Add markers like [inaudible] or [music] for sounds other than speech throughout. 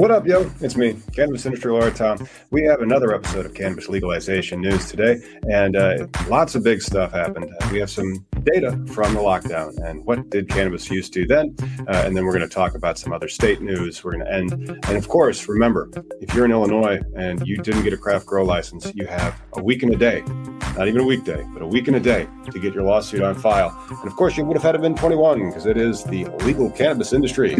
What up, yo? It's me, cannabis industry lawyer Tom. We have another episode of cannabis legalization news today, and uh, lots of big stuff happened. We have some data from the lockdown and what did cannabis use to then, uh, and then we're going to talk about some other state news. We're going to end, and of course, remember, if you're in Illinois and you didn't get a craft grow license, you have a week and a day, not even a weekday, but a week and a day to get your lawsuit on file. And of course, you would have had to been 21 because it is the legal cannabis industry.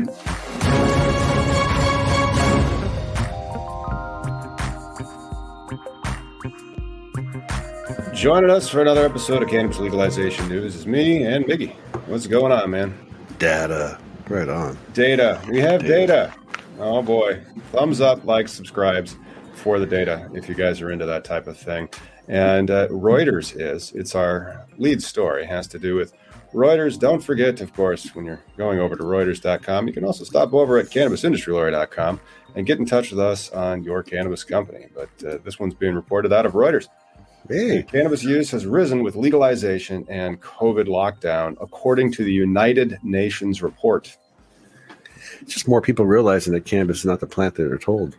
Joining us for another episode of Cannabis Legalization News is me and Miggy. What's going on, man? Data. Right on. Data. We have data. Oh boy. Thumbs up, like, subscribes for the data if you guys are into that type of thing. And uh, Reuters is, it's our lead story, it has to do with Reuters. Don't forget, of course, when you're going over to Reuters.com, you can also stop over at CannabisIndustryLawyer.com and get in touch with us on your cannabis company. But uh, this one's being reported out of Reuters. Hey. Cannabis use has risen with legalization and COVID lockdown, according to the United Nations report. It's just more people realizing that cannabis is not the plant that they're told.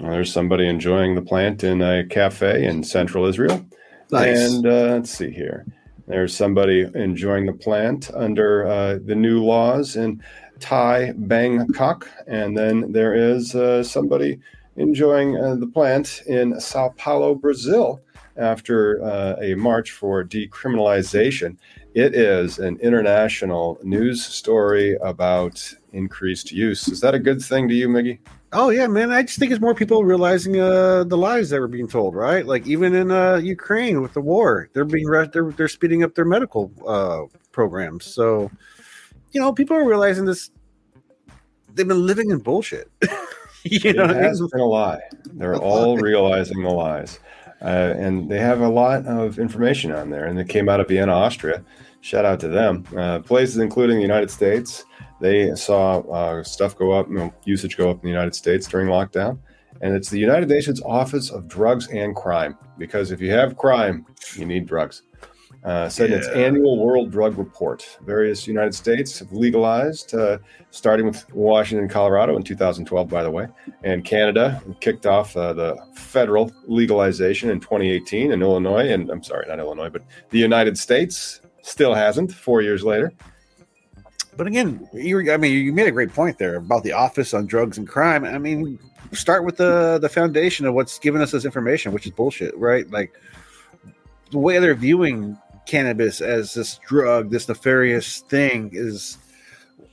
Well, there's somebody enjoying the plant in a cafe in central Israel. Nice. And uh, let's see here. There's somebody enjoying the plant under uh, the new laws in Thai Bangkok. And then there is uh, somebody enjoying uh, the plant in Sao Paulo, Brazil, after uh, a march for decriminalization. It is an international news story about increased use. Is that a good thing to you, Miggy? Oh yeah, man. I just think it's more people realizing uh, the lies that were being told, right? Like even in uh, Ukraine with the war, they're being re- they're they're speeding up their medical uh, programs. So, you know, people are realizing this. They've been living in bullshit. [laughs] you it I has been a lie. They're all realizing the lies. Uh, and they have a lot of information on there. And it came out of Vienna, Austria. Shout out to them. Uh, places including the United States, they saw uh, stuff go up, you know, usage go up in the United States during lockdown. And it's the United Nations Office of Drugs and Crime. Because if you have crime, you need drugs. Uh, said in its annual World Drug Report, various United States have legalized, uh, starting with Washington and Colorado in 2012, by the way, and Canada kicked off uh, the federal legalization in 2018, in Illinois, and I'm sorry, not Illinois, but the United States still hasn't. Four years later, But again, you I mean, you made a great point there about the Office on Drugs and Crime. I mean, start with the the foundation of what's given us this information, which is bullshit, right? Like the way they're viewing cannabis as this drug, this nefarious thing, is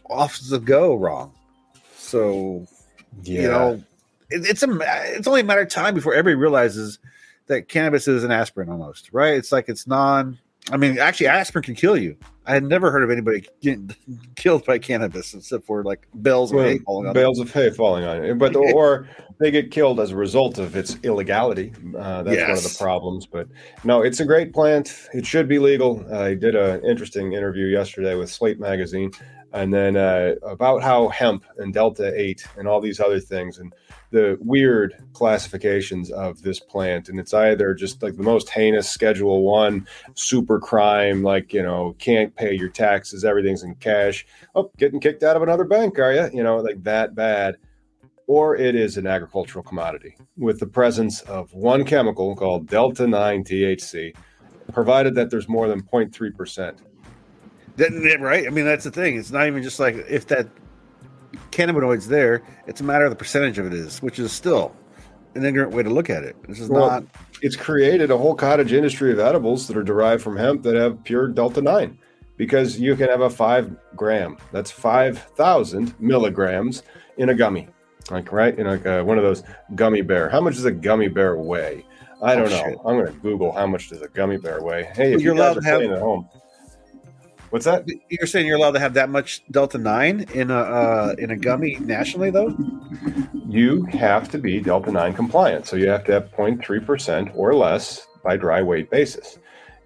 off the go wrong. So you know, it, it's a it's only a matter of time before everybody realizes that cannabis is an aspirin almost, right? It's like it's non. I mean, actually, aspirin can kill you. I had never heard of anybody getting [laughs] killed by cannabis except for like bells of hay falling on bales of hay falling on it, but [laughs] or they get killed as a result of its illegality. Uh, that's one of the problems. But no, it's a great plant. It should be legal. I did an interesting interview yesterday with Slate Magazine, and then uh, about how hemp and Delta Eight and all these other things and the weird classifications of this plant and it's either just like the most heinous schedule one super crime like you know can't pay your taxes, everything's in cash. Oh, getting kicked out of another bank, are you? You know, like that bad. Or it is an agricultural commodity with the presence of one chemical called Delta 9 THC, provided that there's more than 0.3%. Right? I mean, that's the thing. It's not even just like if that cannabinoid's there, it's a matter of the percentage of it is, which is still an ignorant way to look at it. This is well, not. It's created a whole cottage industry of edibles that are derived from hemp that have pure delta nine, because you can have a five gram. That's five thousand milligrams in a gummy, like right in like a, one of those gummy bear. How much does a gummy bear weigh? I oh, don't oh, know. Shit. I'm going to Google how much does a gummy bear weigh. Hey, if you're you guys allowed are to have, at home, What's that? You're saying you're allowed to have that much Delta Nine in a uh, in a gummy nationally, though? You have to be Delta Nine compliant, so you have to have 0.3 percent or less by dry weight basis.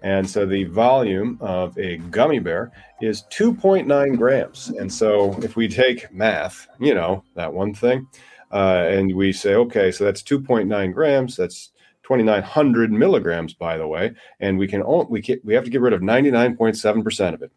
And so the volume of a gummy bear is 2.9 grams. And so if we take math, you know, that one thing, uh, and we say, okay, so that's 2.9 grams, that's 2,900 milligrams, by the way, and we can only, we can, we have to get rid of 99.7 percent of it,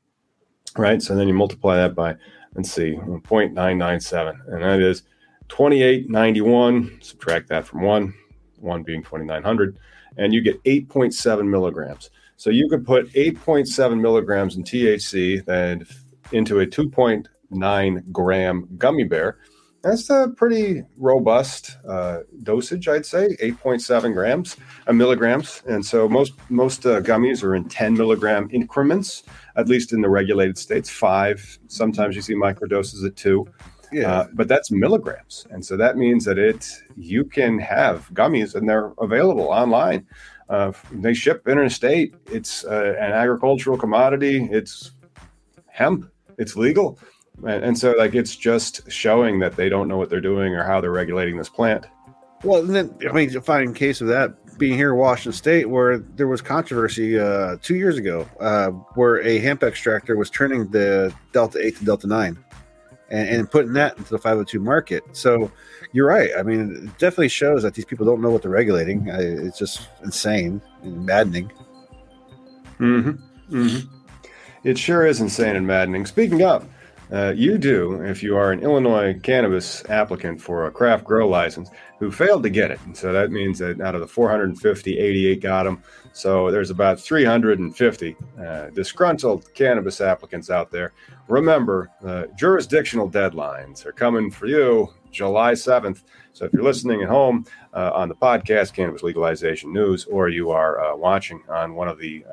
right? So then you multiply that by let's see, 0.997, and that is 2891. Subtract that from one, one being 2,900, and you get 8.7 milligrams. So you could put 8.7 milligrams in THC and into a 2.9 gram gummy bear that's a pretty robust uh, dosage, I'd say, 8.7 grams, uh, milligrams. And so most most uh, gummies are in 10 milligram increments, at least in the regulated states. Five. Sometimes you see microdoses at two. Yeah. Uh, but that's milligrams, and so that means that it you can have gummies, and they're available online. Uh, they ship interstate. It's uh, an agricultural commodity. It's hemp. It's legal and, and so like it's just showing that they don't know what they're doing or how they're regulating this plant. Well, then I mean, finding case of that being here in Washington State, where there was controversy uh, two years ago, uh, where a hemp extractor was turning the Delta Eight to Delta Nine, and, and, putting that into the 502 market. So you're right. I mean, it definitely shows that these people don't know what they're regulating. I, it's just insane and maddening. Hmm. Hmm. It sure is insane and maddening. Speaking of. Uh, you do if you are an Illinois cannabis applicant for a craft grow license who failed to get it. And so that means that out of the 450, 88 got them. So there's about 350 uh, disgruntled cannabis applicants out there. Remember, uh, jurisdictional deadlines are coming for you July 7th. So if you're listening at home uh, on the podcast, Cannabis Legalization News, or you are uh, watching on one of the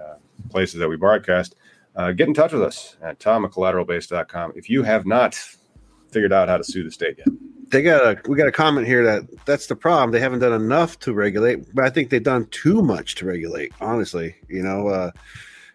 places that we broadcast, uh, get in touch with us at tom at collateralbase.com if you have not figured out how to sue the state yet. They got a we got a comment here that that's the problem. They haven't done enough to regulate, but I think they've done too much to regulate. Honestly, you know, uh,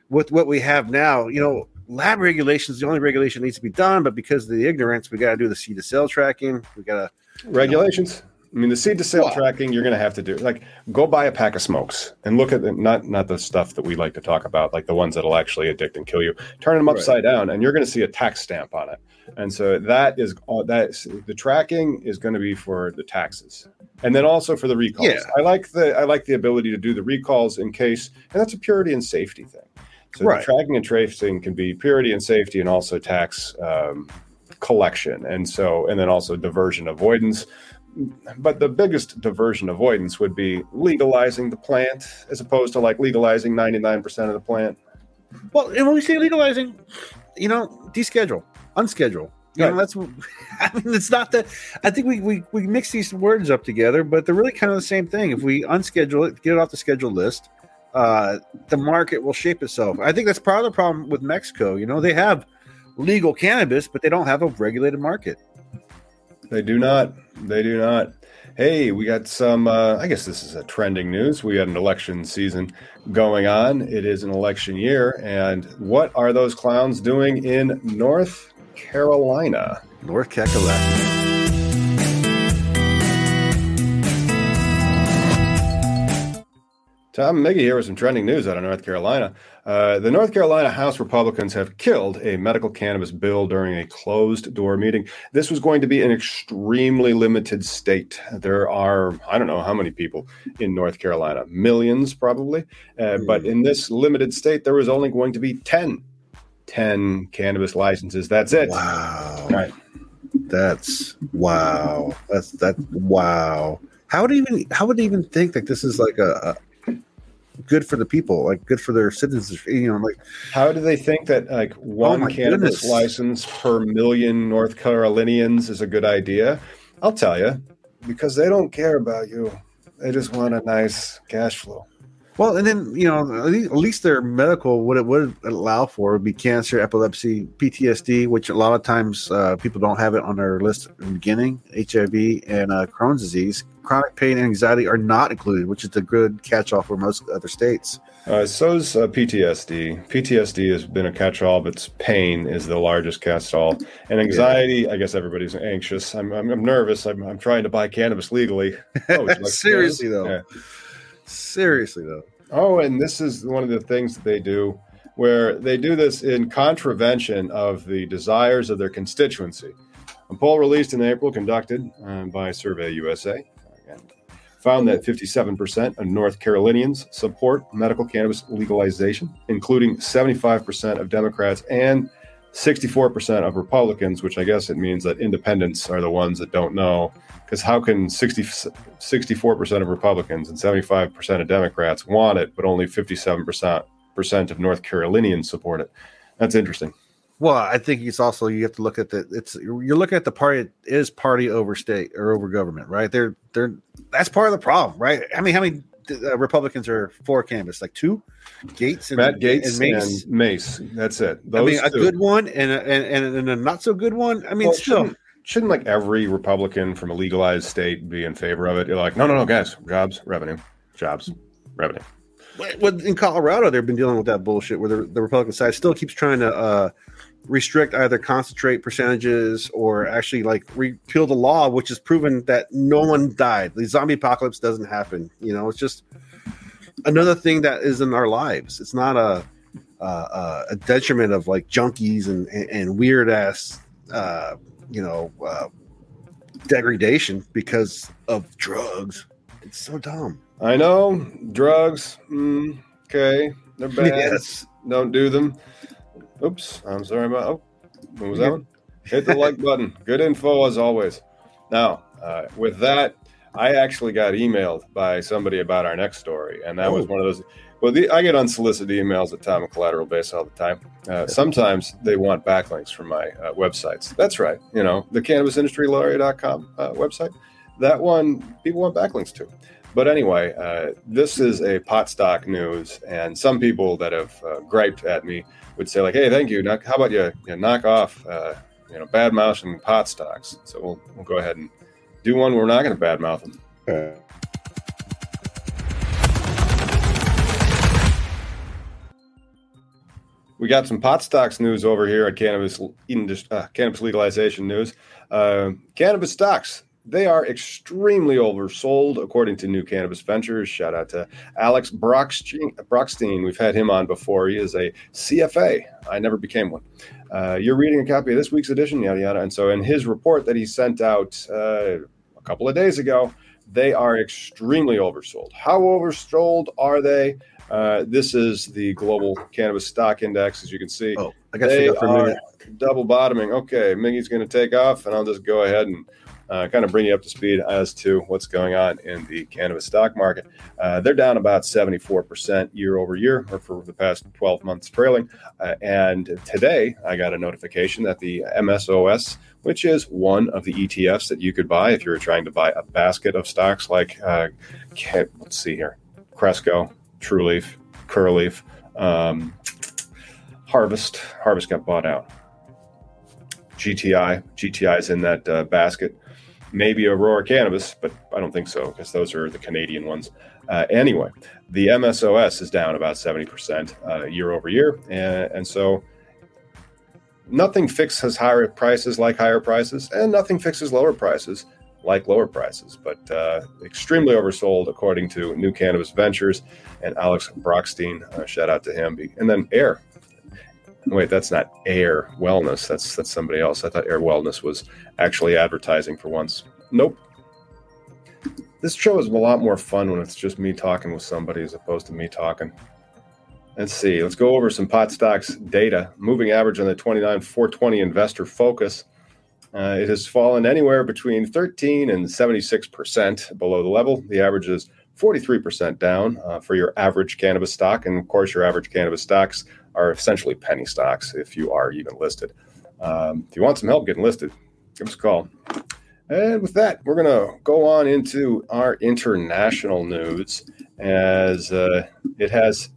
with what we have now, you know, lab regulations the only regulation needs to be done, but because of the ignorance, we got to do the seed to sale tracking. We got to regulations. Know, I mean, the seed to sale tracking, you're going to have to do like go buy a pack of smokes and look at the, not not the stuff that we like to talk about, like the ones that'll actually addict and kill you. Turn them upside right. down, and you're going to see a tax stamp on it. And so that is all that the tracking is going to be for the taxes, and then also for the recalls. Yeah. I like the I like the ability to do the recalls in case, and that's a purity and safety thing. So right. tracking and tracing can be purity and safety, and also tax um, collection, and so and then also diversion avoidance but the biggest diversion avoidance would be legalizing the plant as opposed to like legalizing 99% of the plant. Well, and when we say legalizing, you know, deschedule, unschedule. You know, that's [laughs] I mean, it's not that I think we, we we mix these words up together, but they're really kind of the same thing. If we unschedule it, get it off the schedule list, uh, the market will shape itself. I think that's part of the problem with Mexico. You know, they have legal cannabis, but they don't have a regulated market. They do not. They do not. Hey, we got some. Uh, I guess this is a trending news. We got an election season going on. It is an election year, and what are those clowns doing in North Carolina? North Carolina. Tom Miggy here with some trending news out of North Carolina. Uh, the North Carolina House Republicans have killed a medical cannabis bill during a closed door meeting. This was going to be an extremely limited state. There are, I don't know how many people in North Carolina, millions probably. Uh. But in this limited state, there was only going to be 10 10 cannabis licenses. That's it. Wow. Right. That's wow. That's that wow. How would even how would even think that this is like a good for the people, like good for their citizens? You know, like How do they think that like oh one Oh cannabis goodness. license per million North Carolinians is a good idea? I'll tell you, because they don't care about you. They just want a nice cash flow. Well, and then you know, at least, their medical what it would allow for would be cancer, epilepsy, PTSD, which a lot of times uh, people don't have it on their list in the beginning. HIV and uh, Crohn's disease, chronic pain and anxiety are not included, which is a good catch-all for most other states. Uh, so's uh, PTSD. PTSD has been a catch-all, but pain is the largest catch-all. And anxiety, I guess everybody's anxious. I'm, I'm, I'm nervous. I'm, I'm trying to buy cannabis legally. Oh, like [laughs] Seriously, though. Yeah. Seriously though, Oh, and this is one of the things that they do where they do this in contravention of the desires of their constituency. A poll released in April, conducted um, by Survey USA, found that 57% of North Carolinians support medical cannabis legalization, including 75% of Democrats and 64% of Republicans, which I guess it means that independents are the ones that don't know. Because how can 60, 64% of Republicans and 75% of Democrats want it, but only 57% of North Carolinians support it? That's interesting. well, I think it's also you have to look at the it's you're looking at the party that is party over state or over government, right? They're they're that's part of the problem, right? I mean, how many uh, Republicans are for canvas, Like two, Gates and Matt Gates and and Mace. Mace. That's it. I mean, Those a two. good one and a, and, and and a not so good one. I mean, Well, still, shouldn't, like every Republican from a legalized state be in favor of it? You're like, no, no, no, guys, jobs, revenue, jobs, revenue. Well, in Colorado, they've been dealing with that bullshit where the, the Republican side still keeps trying to uh, restrict either concentrate percentages or actually like repeal the law, which has proven that no one died. The zombie apocalypse doesn't happen. You know, it's just another thing that is in our lives. It's not a uh, a detriment of like junkies and and, and weird ass, uh, you know, uh, degradation because of drugs. It's so dumb. I know drugs. Mm, okay, they're bad. Yes. Don't do them. Oops, I'm sorry about. Oh, what was that one? Hit the like button. Good info as always. Now, uh, with that, I actually got emailed by somebody about our next story, and that was Oh. one of those. Well, the, I get unsolicited emails at Time and Collateral Base all the time. Uh, sometimes they want backlinks from my uh, websites. That's right. You know, the cannabisindustrylawyer.com uh, website. That one people want backlinks to. But anyway, uh, this is a pot stock news, and some people that have uh, griped at me would say like, "Hey, thank you. Knock, how about you, you knock off, uh, you know, bad mouthing pot stocks?" So we'll we'll go ahead and do one. We're not going to bad mouth them. We got some pot stocks news over here at Cannabis uh, Cannabis Legalization News. Uh, cannabis stocks they are extremely oversold, according to New Cannabis Ventures. Shout out to Alex. Brochstein. We've had him on before. He is a CFA. I never became one. Uh, you're reading a copy of this week's edition, yada yada. And so, in his report that he sent out uh, a couple of days ago, they are extremely oversold. How oversold are they? Uh, this is the global cannabis stock index, as you can see. oh, I got they for a minute. double bottoming. Okay, Miggy's going to take off, and I'll just go ahead and uh, kind of bring you up to speed as to what's going on in the cannabis stock market. Uh, they're down about 74% year over year, or for the past 12 months trailing. Uh, and today, I got a notification that the MSOS, which is one of the ETFs that you could buy if you were trying to buy a basket of stocks like, uh, let's see here, Cresco, Trulieve, Curaleaf, um, Harvest. Harvest got bought out. GTI. GTI is in that uh, basket. Maybe Aurora Cannabis, but I don't think so because those are the Canadian ones. Uh, anyway, the MSOS is down about 70% uh, year over year. And, and so nothing fixes higher prices like higher prices, and nothing fixes lower prices like lower prices, but uh, extremely oversold according to New Cannabis Ventures and Alex Brochstein. Uh, shout out to him. And then Air. Wait, that's not Ayr Wellness. That's that's somebody else. I thought Ayr Wellness was actually advertising for once. Nope. This show is a lot more fun when it's just me talking with somebody as opposed to me talking. Let's see. Let's go over some pot stocks data. Moving average on the 29 420 investor focus. Uh, it has fallen anywhere between 13 and 76% below the level. The average is 43% down uh, for your average cannabis stock. And of course, your average cannabis stocks are essentially penny stocks if you are even listed. Um, if you want some help getting listed, give us a call. And with that, we're going to go on into our international news as uh, it has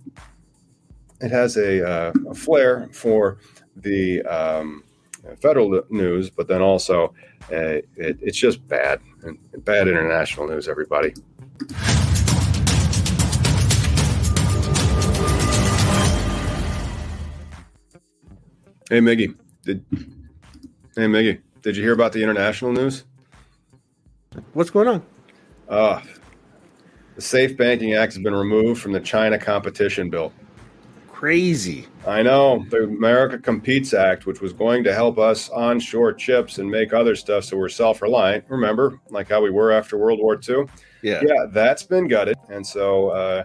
it has a, uh, a flair for the um, federal news, but then also uh, it, it's just bad and bad international news. Everybody. Hey Miggy, did hey Miggy, did you hear about the international news? What's going on? Uh, the Safe Banking Act has been removed from the China competition bill. Crazy. I know. The America Competes Act, which was going to help us onshore chips and make other stuff so we're self reliant. Remember, like how we were after World War II? Yeah. Yeah, that's been gutted. And so, uh,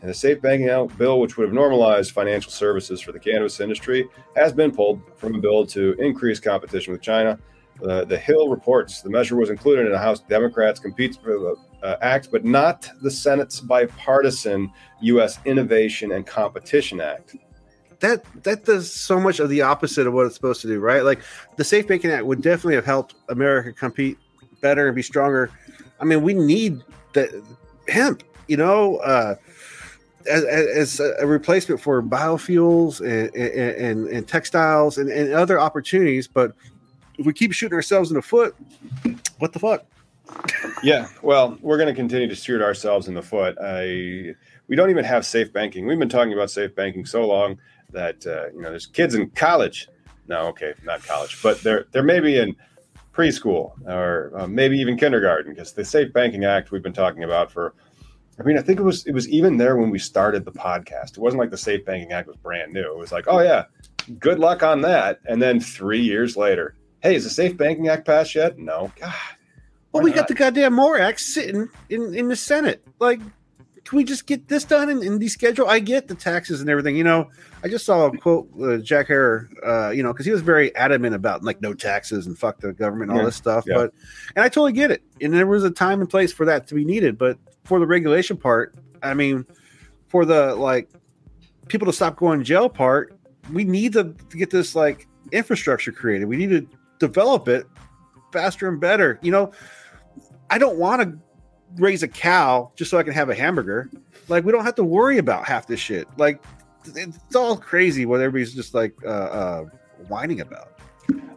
and the Safe Banking Act bill, which would have normalized financial services for the cannabis industry, has been pulled from a bill to increase competition with China. Uh, the Hill reports the measure was included in a House Democrats Competes uh, Act, but not the Senate's bipartisan U.S. Innovation and Competition Act. That that does so much of the opposite of what it's supposed to do, right? Like the Safe Banking Act would definitely have helped America compete better and be stronger. I mean, we need the hemp, you know, uh, as, as a replacement for biofuels and, and, and textiles and, and other opportunities. But if we keep shooting ourselves in the foot, what the fuck? yeah, well, we're going to continue to shoot ourselves in the foot. I we don't even have safe banking. We've been talking about safe banking so long that uh, you know there's kids in college. No, okay, not college, but they're they're maybe in preschool or uh, maybe even kindergarten because the Safe Banking Act we've been talking about for. I mean, I think it was it was even there when we started the podcast. It wasn't like the Safe Banking Act was brand new. It was like, oh yeah, good luck on that. And then three years later, hey, is the Safe Banking Act passed yet? No. God, well, we not? got the goddamn MORE Act sitting in, in the Senate. Like, can we just get this done and, and deschedule? I get the taxes and everything. You know, I just saw a quote, uh, Jack Herer, uh, you know, because he was very adamant about like no taxes and fuck the government and all yeah. this stuff. Yeah. But, and I totally get it. And there was a time and place for that to be needed. But for the regulation part, I mean, for the like people to stop going to jail part, we need to, to get this like infrastructure created. We need to develop it faster and better. You know, I don't want to raise a cow just so I can have a hamburger. Like we don't have to worry about half this shit. Like it's all crazy what everybody's just like uh, uh, whining about.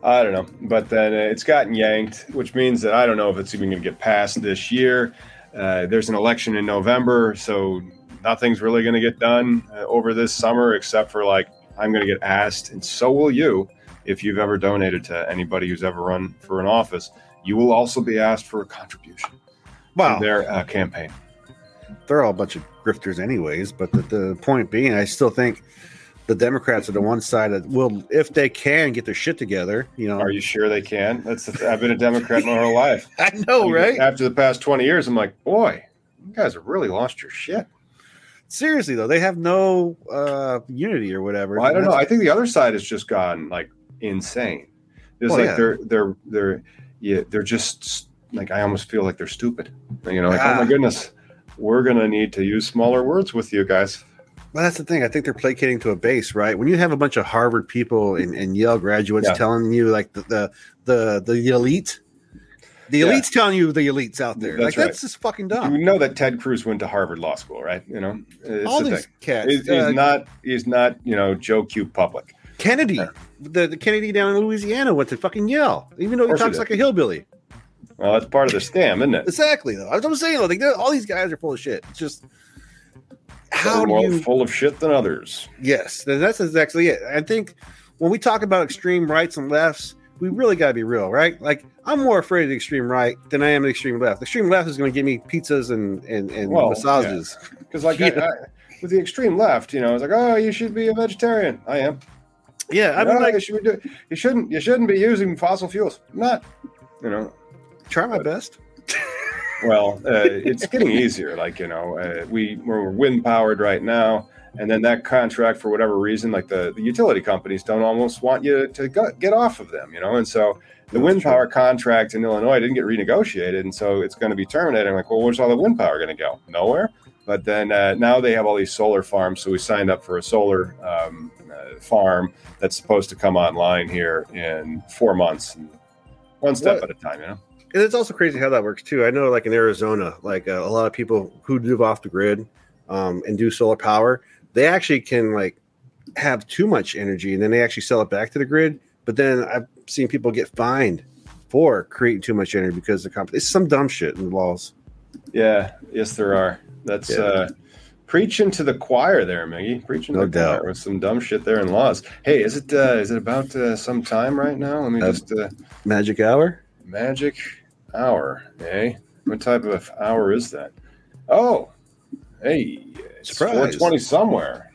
I don't know, but then it's gotten yanked, which means that I don't know if it's even going to get passed this year. Uh, there's an election in November, so nothing's really going to get done uh, over this summer except for like I'm going to get asked, and so will you if you've ever donated to anybody who's ever run for an office you will also be asked for a contribution wow. to their uh, campaign. They're all a bunch of grifters, anyways. But the, the point being, I still think the Democrats are the one side that will, if they can, get their shit together. You know, are you sure they can? That's the, I've been a Democrat my whole life. [laughs] I know, right? After the past twenty years, I'm like, boy, you guys have really lost your shit. Seriously though, they have no uh, unity or whatever. Well, I don't know. I think the other side has just gone like insane. It's well, like yeah. they're they're they're yeah, they're just like I almost feel like they're stupid. You know, like oh my goodness, we're gonna need to use smaller words with you guys. Well, that's the thing. I think they're placating to a base, right? When you have a bunch of Harvard people and, and Yale graduates yeah. telling you like the, the the the elite, the elites yeah. telling you the elites out there. That's like right. that's just fucking dumb. You know that Ted Cruz went to Harvard Law School, right? You know, it's all the these thing. cats. He's, he's uh, not. He's not. You know, Joe Q. Public. Kennedy. The, the Kennedy down in Louisiana went to fucking Yale, even though he talks like a hillbilly. Well, that's part of the scam, isn't it? exactly. Though. That's what I'm saying. Like, all these guys are full of shit. It's just how more you... full of shit than others. Yes, that's exactly it. I think when we talk about extreme rights and lefts, we really got to be real, right? Like, I'm more afraid of the extreme right than I am the extreme left. The extreme left is going to give me pizzas and and, and well, massages. [laughs] Because, yeah. like. [laughs] I, I, with the extreme left, you know, it's like, oh, you should be a vegetarian. I am. Yeah, I mean, no, like, you, should do, you shouldn't you shouldn't be using fossil fuels. not, you know. Try my best. [laughs] well, uh, it's getting easier. Like you know, uh, we we're wind powered right now, and then that contract for whatever reason, like the, the utility companies don't almost want you to go, get off of them, you know, and so the That's wind true. power contract in Illinois didn't get renegotiated, and so it's going to be terminated. I'm like, well, where's all the wind power going to go? Nowhere. But then uh, now they have all these solar farms, so we signed up for a solar um, farm that's supposed to come online here in four months, one step What? at a time. You know. And it's also crazy how that works too. I know, like in Arizona, like uh, a lot of people who live off the grid um, and do solar power, they actually can like have too much energy, and then they actually sell it back to the grid. But then I've seen people get fined for creating too much energy because the company. It's some dumb shit in the laws. Yeah. Yes, there are. That's Yeah. uh, preaching to the choir there, Miggy. Preaching No to the choir doubt. with some dumb shit there in laws. Hey, is it uh, is it about uh, some time right now? Let me Uh, just uh, Magic hour. magic hour. Eh? What type of hour is that? Oh, hey, it's Surprise. 420 somewhere.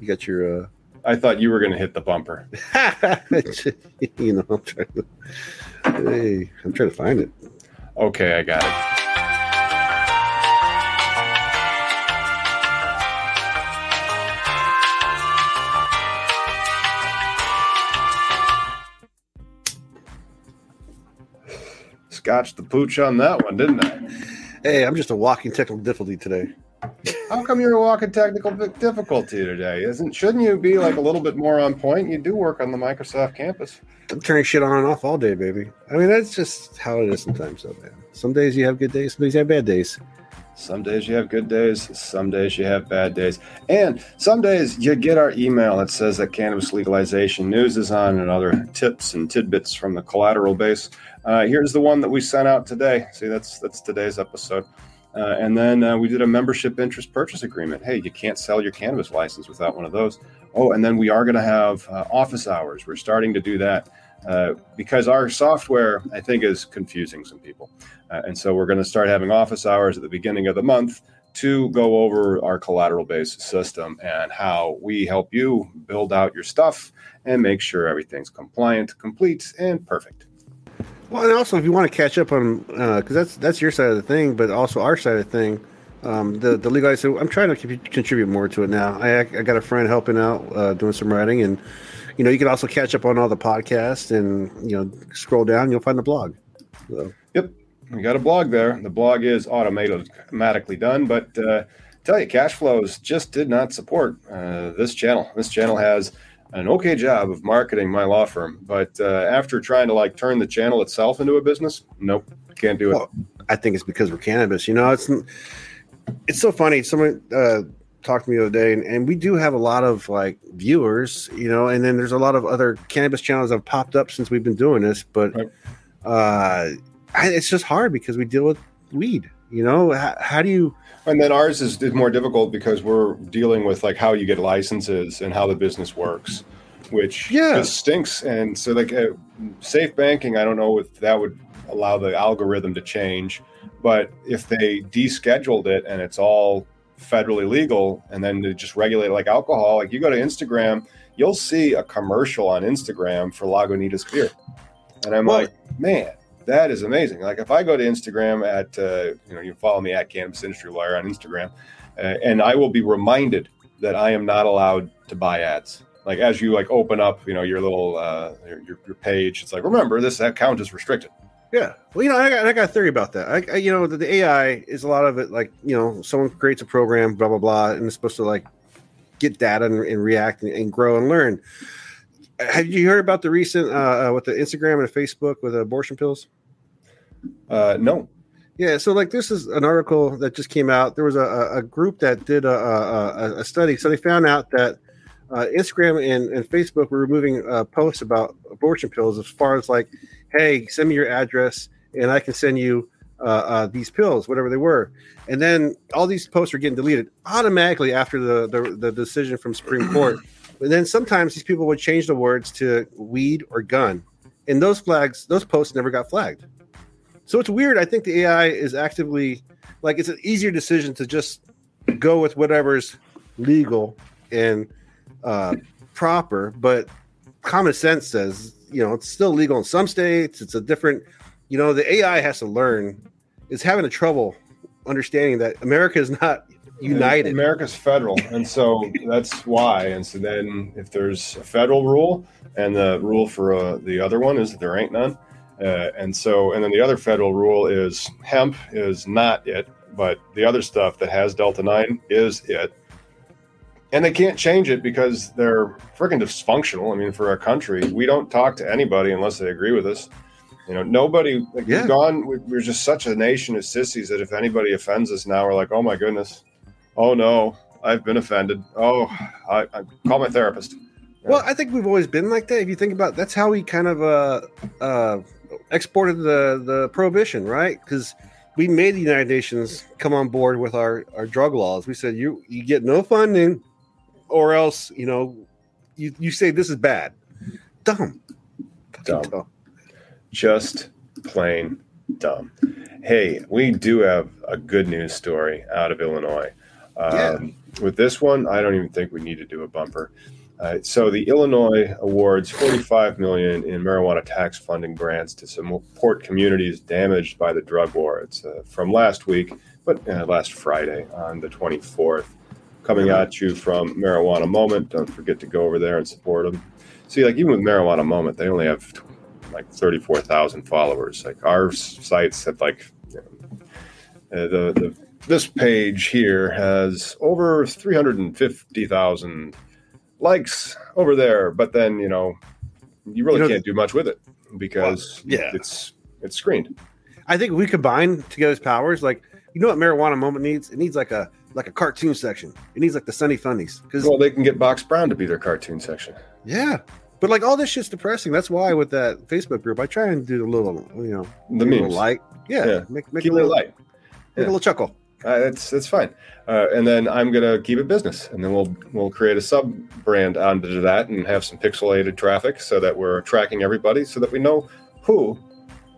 You got your. uh I thought you were going to hit the bumper. [laughs] you know, I'm trying to. Hey, I'm trying to find it. Okay, I got it. Scotched the pooch on that one, didn't I? Hey, I'm just a walking technical difficulty today. How come you're a walking technical difficulty today? Isn't shouldn't you be like a little bit more on point? You do work on the Microsoft campus. I'm turning shit on and off all day, baby. I mean, that's just how it is sometimes, though, man. Some days you have good days, some days you have bad days. Some days you have good days, some days you have bad days. And some days you get our email that says that cannabis legalization news is on and other tips and tidbits from the collateral base. Uh, here's the one that we sent out today. See, that's that's today's episode. Uh, and then uh, we did a membership interest purchase agreement. Hey, you can't sell your cannabis license without one of those. Oh, and then we are going to have uh, office hours. We're starting to do that uh, because our software, I think, is confusing some people. Uh, and so we're going to start having office hours at the beginning of the month to go over our collateral based system and how we help you build out your stuff and make sure everything's compliant, complete, and perfect. Well, and also if you want to catch up on, because that's that's your side of the thing, but also our side of the thing, um, the the legal. So I'm trying to con- contribute more to it now. I I got a friend helping out, uh, doing some writing, and you know you can also catch up on all the podcasts, and you know scroll down, you'll find the blog. So, We got a blog there. The blog is automatically done, but uh, tell you, cash flows just did not support uh, this channel. This channel has an okay job of marketing my law firm, but uh, after trying to like turn the channel itself into a business, nope, can't do it. Well, I think it's because we're cannabis. You know, it's it's so funny. Someone uh, talked to me the other day, and, and we do have a lot of like viewers. You know, and then there's a lot of other cannabis channels that have popped up since we've been doing this, but Right. uh, I, it's just hard because we deal with weed. You know, how, how do you? And then ours is, is more difficult because we're dealing with like how you get licenses and how the business works, which Yeah. just stinks. And so like uh, safe banking, I don't know if that would allow the algorithm to change, but if they descheduled it and it's all federally legal and then to just regulate like alcohol, like you go to Instagram, you'll see a commercial on Instagram for Lagunitas beer. And I'm Well- like, man, that is amazing. Like if I go to Instagram at, uh, you know, you follow me at Cannabis Industry Lawyer on Instagram, uh, and I will be reminded that I am not allowed to buy ads. Like as you like open up, you know, your little uh, your, your your page, it's like remember this account is restricted. Yeah. Well, you know, I got, I got a theory about that. I, I, you know, the, the AI is a lot of it like, you know, someone creates a program, blah, blah, blah, and it's supposed to like get data and, and react and, and grow and learn. Have you heard about the recent, uh, uh, with the Instagram and Facebook with abortion pills? Uh, no, Yeah, so like this is an article that just came out. There was a, a- group that did a, a, a- a study. So they found out that uh, Instagram and, and Facebook were removing uh, posts about abortion pills as far as like, hey, send me your address and I can send you uh, uh, these pills, whatever they were. And then all these posts are getting deleted automatically after the, the, the decision from Supreme [clears throat] Court. And then sometimes these people would change the words to weed or gun. And those flags, those posts never got flagged. So it's weird. I think the AI is actively like it's an easier decision to just go with whatever's legal and uh, proper, but common sense says you know it's still legal in some states. It's a different, you know, the AI has to learn. Is having a trouble understanding that America is not united. America's federal, and so that's why. And so then, if there's a federal rule, and the rule for uh, the other one is that there ain't none, uh, and so and then the other federal rule is hemp is not it, but the other stuff that has delta nine is it, and they can't change it because they're freaking dysfunctional. I mean, for our country, we don't talk to anybody unless they agree with us. You know, nobody. Like, Yeah. We've gone. we- We're just such a nation of sissies that if anybody offends us now, we're like, oh my goodness, oh no, I've been offended. Oh, I, I call my therapist. Well, I think we've always been like that. If you think about, that's how we kind of uh, uh, exported the the prohibition, right? Because we made the United Nations come on board with our our drug laws. We said you you get no funding, or else you know you you say this is bad. Dumb. Dumb. Dumb. Just plain dumb. Hey, we do have a good news story out of Illinois. Um, Yeah. With this one, I don't even think we need to do a bumper. Uh, so the Illinois awards 45 million in marijuana tax funding grants to support communities damaged by the drug war. It's uh, from last week, but uh, last Friday on the 24th. Coming at you from Marijuana Moment. Don't forget to go over there and support them. See, like even with Marijuana Moment, they only have like 34,000 followers. Like our sites have like you know, uh, the, the this page here has over 350,000 likes over there, but then you know you really You know, can't do much with it because Well, yeah. it's it's screened. I think we combine together's powers. Like you know what marijuana moment needs? It needs like a like a cartoon section. It needs like the Sunny Funnies because Well, they can get Box Brown to be their cartoon section. yeah. But like all this shit's depressing. That's why with that Facebook group, I try and do a little, you know, The a little memes, light. Yeah, Yeah. make make keep a little light. make Yeah. a little chuckle. Uh, that's that's fine. Uh, and then I'm gonna keep it business, and then we'll we'll create a sub brand onto that and have some pixelated traffic so that we're tracking everybody, so that we know who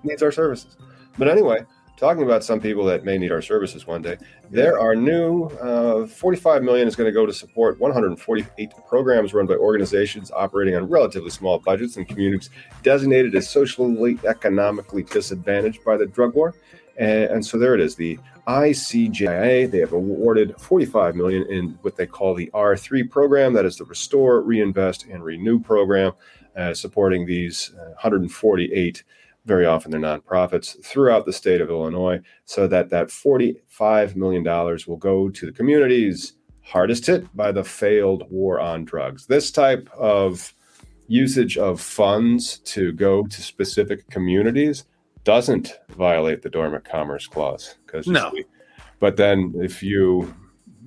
needs our services. But anyway, talking about some people that may need our services one day, there are new uh, 45 million is going to go to support 148 programs run by organizations operating on relatively small budgets in communities designated as socially economically disadvantaged by the drug war. And, and so there it is. The ICJIA, they have awarded 45 million in what they call the R3 program, that is the Restore, Reinvest, and Renew program, uh, supporting these uh, 148. Very often they're nonprofits throughout the state of Illinois, so that that 45 million dollars will go to the communities hardest hit by the failed war on drugs. This type of usage of funds to go to specific communities doesn't violate the dormant commerce clause because No. but then if you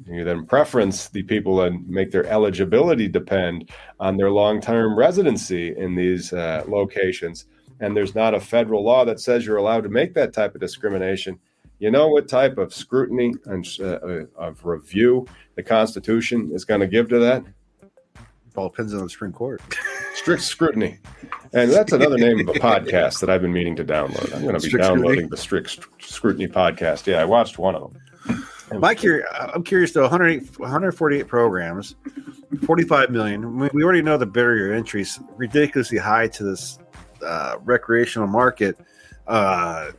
you then preference the people and make their eligibility depend on their long-term residency in these uh, locations and there's not a federal law that says you're allowed to make that type of discrimination you know what type of scrutiny and uh, of review the constitution is going to give to that All depends on the Supreme Court. strict scrutiny and that's another name of a podcast that i've been meaning to download i'm going to be Strict downloading the strict scrutiny podcast yeah i watched one of them My cur- I'm curious though. 148 programs, 45 million. We already know the barrier entry is ridiculously high to this uh, recreational market. Uh,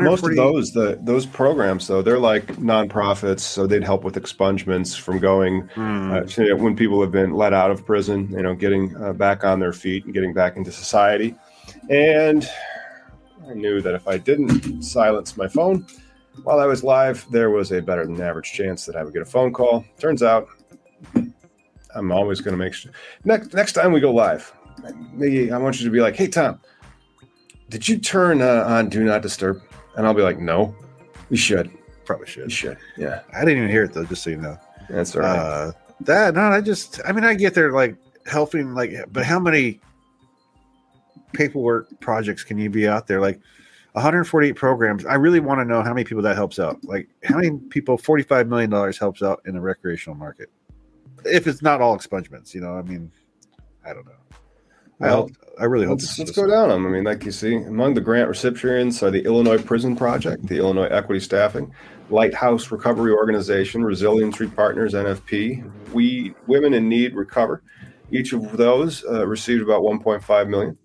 most of those the those programs though they're like nonprofits so they'd help with expungements from going Hmm. uh, when people have been let out of prison you know getting uh, back on their feet and getting back into society and i knew that if i didn't silence my phone while i was live there was a better than average chance that i would get a phone call turns out i'm always going to make sure next next time we go live maybe i want you to be like hey tom did you turn uh, on do not disturb and i'll be like no you should probably you should. should yeah I didn't even hear it though, just so you know. that's all right Uh, that no, I just I mean I get there like helping like, but how many paperwork projects can you be out there like? 148 programs. I really want to know how many people that helps out. Like how many people 45 million dollars helps out in the recreational market. If it's not all expungements, you know, I mean, I don't know. I hope I really hope Let's, let's go down them. I mean, like you see, among the grant recipients are the Illinois Prison Project, the Illinois Equity Staffing, Lighthouse Recovery Organization, Resiliency Partners NFP, We Women in Need Recover. Each of those uh, received about 1.5 million,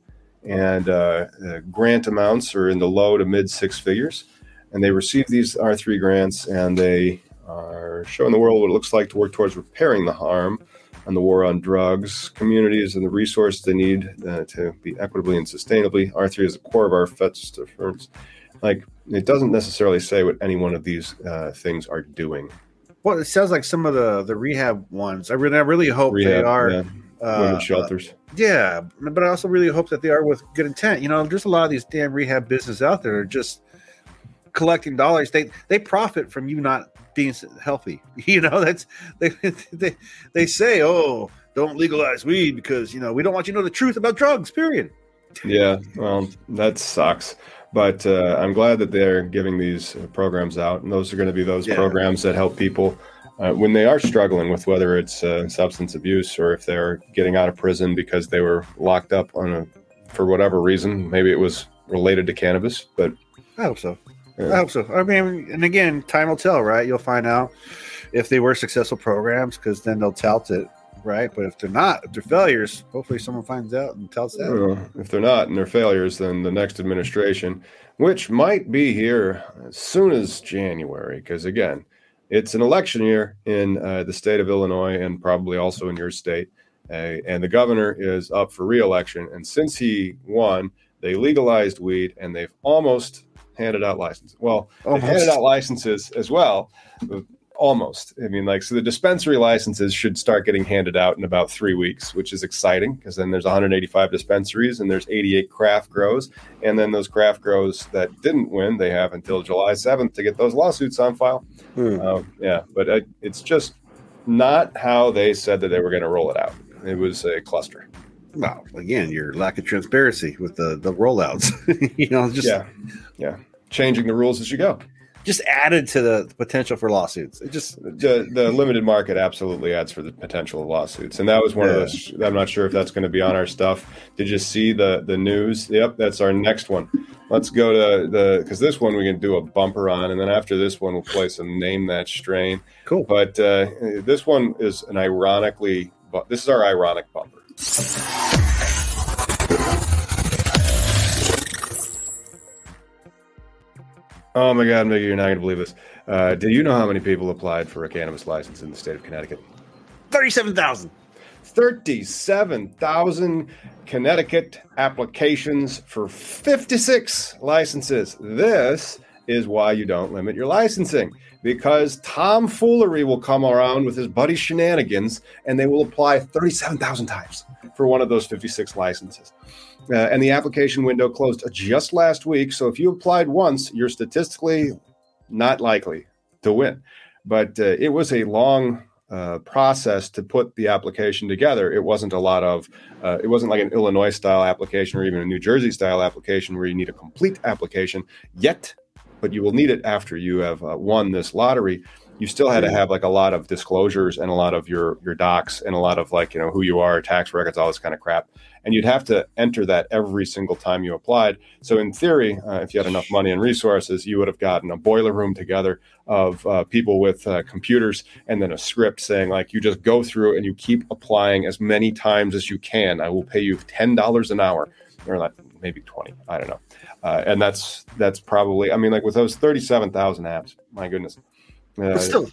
and uh, uh, grant amounts are in the low to mid six figures. And they received these R3 grants, and they are showing the world what it looks like to work towards repairing the harm on the war on drugs, communities, and the resources they need uh, to be equitably and sustainably. R3 is the core of our FETS defense. Like, it doesn't necessarily say what any one of these uh, things are doing. Well, it sounds like some of the the rehab ones. I really, I really hope they are. yeah, uh, women's shelters. Yeah, but I also really hope that they are with good intent. You know, there's a lot of these damn rehab businesses out there are just collecting dollars. They they profit from you not being healthy. [laughs] You know, that's they [laughs] they they say, oh, don't legalize weed because you know we don't want you to know the truth about drugs. Period. [laughs] Yeah, well, that sucks. But uh, I'm glad that they're giving these programs out, and those are going to be those Yeah. programs that help people uh, when they are struggling with whether it's uh, substance abuse or if they're getting out of prison because they were locked up on a for whatever reason. Maybe it was related to cannabis, but I hope so. I hope so. I mean, and again, time will tell, right? You'll find out if they were successful programs because then they'll tout it, right? But if they're not, if they're failures, hopefully someone finds out and tells that. uh, if they're not and they're failures, then the next administration, which might be here as soon as January, because again, it's an election year in uh, the state of Illinois and probably also in your state. Uh, and the governor is up for reelection. And since he won, they legalized weed and they've almost handed out licenses. Well, handed out licenses as well. Almost. I mean, like, so the dispensary licenses should start getting handed out in about three weeks, which is exciting because then there's 185 dispensaries and there's 88 craft grows. And then those craft grows that didn't win, they have until July 7th to get those lawsuits on file. Hmm. Um, yeah, but uh, it's just not how they said that they were going to roll it out. It was a cluster. Well, again, your lack of transparency with the the rollouts, [laughs] you know, just yeah, yeah. Changing the rules as you go. just added to the potential for lawsuits. It just The, the limited market absolutely adds for the potential of lawsuits, and that was one of Yeah. those. I'm not sure if that's going to be on our stuff. Did you see the the news? Yep, that's our next one. Let's go to the because this one we can do a bumper on, and then after this one we'll play some name that strain. cool. But uh, this one is an ironically, this is our ironic bumper. Oh my God, Mickey, you're not going to believe this. Uh, do you know how many people applied for a cannabis license in the state of Connecticut? Thirty-seven thousand. 37,000 Connecticut applications for 56 licenses. This is why you don't limit your licensing because tomfoolery will come around with his buddy shenanigans and they will apply 37,000 times for one of those 56 licenses. Uh, and the application window closed just last week. So if you applied once, you're statistically not likely to win. But uh, it was a long uh, process to put the application together. It wasn't a lot of, uh, it wasn't like an Illinois style application or even a New Jersey style application where you need a complete application yet, but you will need it after you have uh, won this lottery. You still had to have like a lot of disclosures and a lot of your your docs and a lot of like you know who you are, tax records, all this kind of crap, and you'd have to enter that every single time you applied. So in theory, uh, if you had enough money and resources, you would have gotten a boiler room together of uh, people with uh, computers and then a script saying like you just go through and you keep applying as many times as you can. I will pay you ten dollars an hour, or like maybe twenty. I don't know. Uh, and that's that's probably. I mean, like with those thirty-seven thousand apps, my goodness. Uh, But still,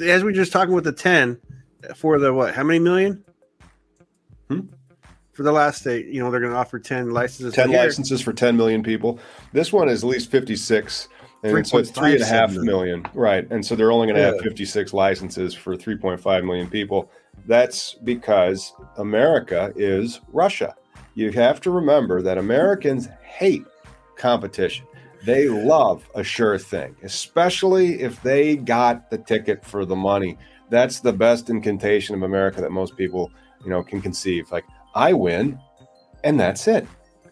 as we were just talking with the ten for the what? How many million? Hmm? For the last state, you know, they're going to offer ten licenses. 10 a year. licenses for 10 million people. This one is at least 56. And so it's three and a half million. million. Right. And so they're only going to have 56 licenses for 3.5 million people. That's because America is Russia. You have to remember that Americans hate competition. They love a sure thing, especially if they got the ticket for the money. That's the best incantation of America that most people, you know, can conceive. Like, I win, and that's it.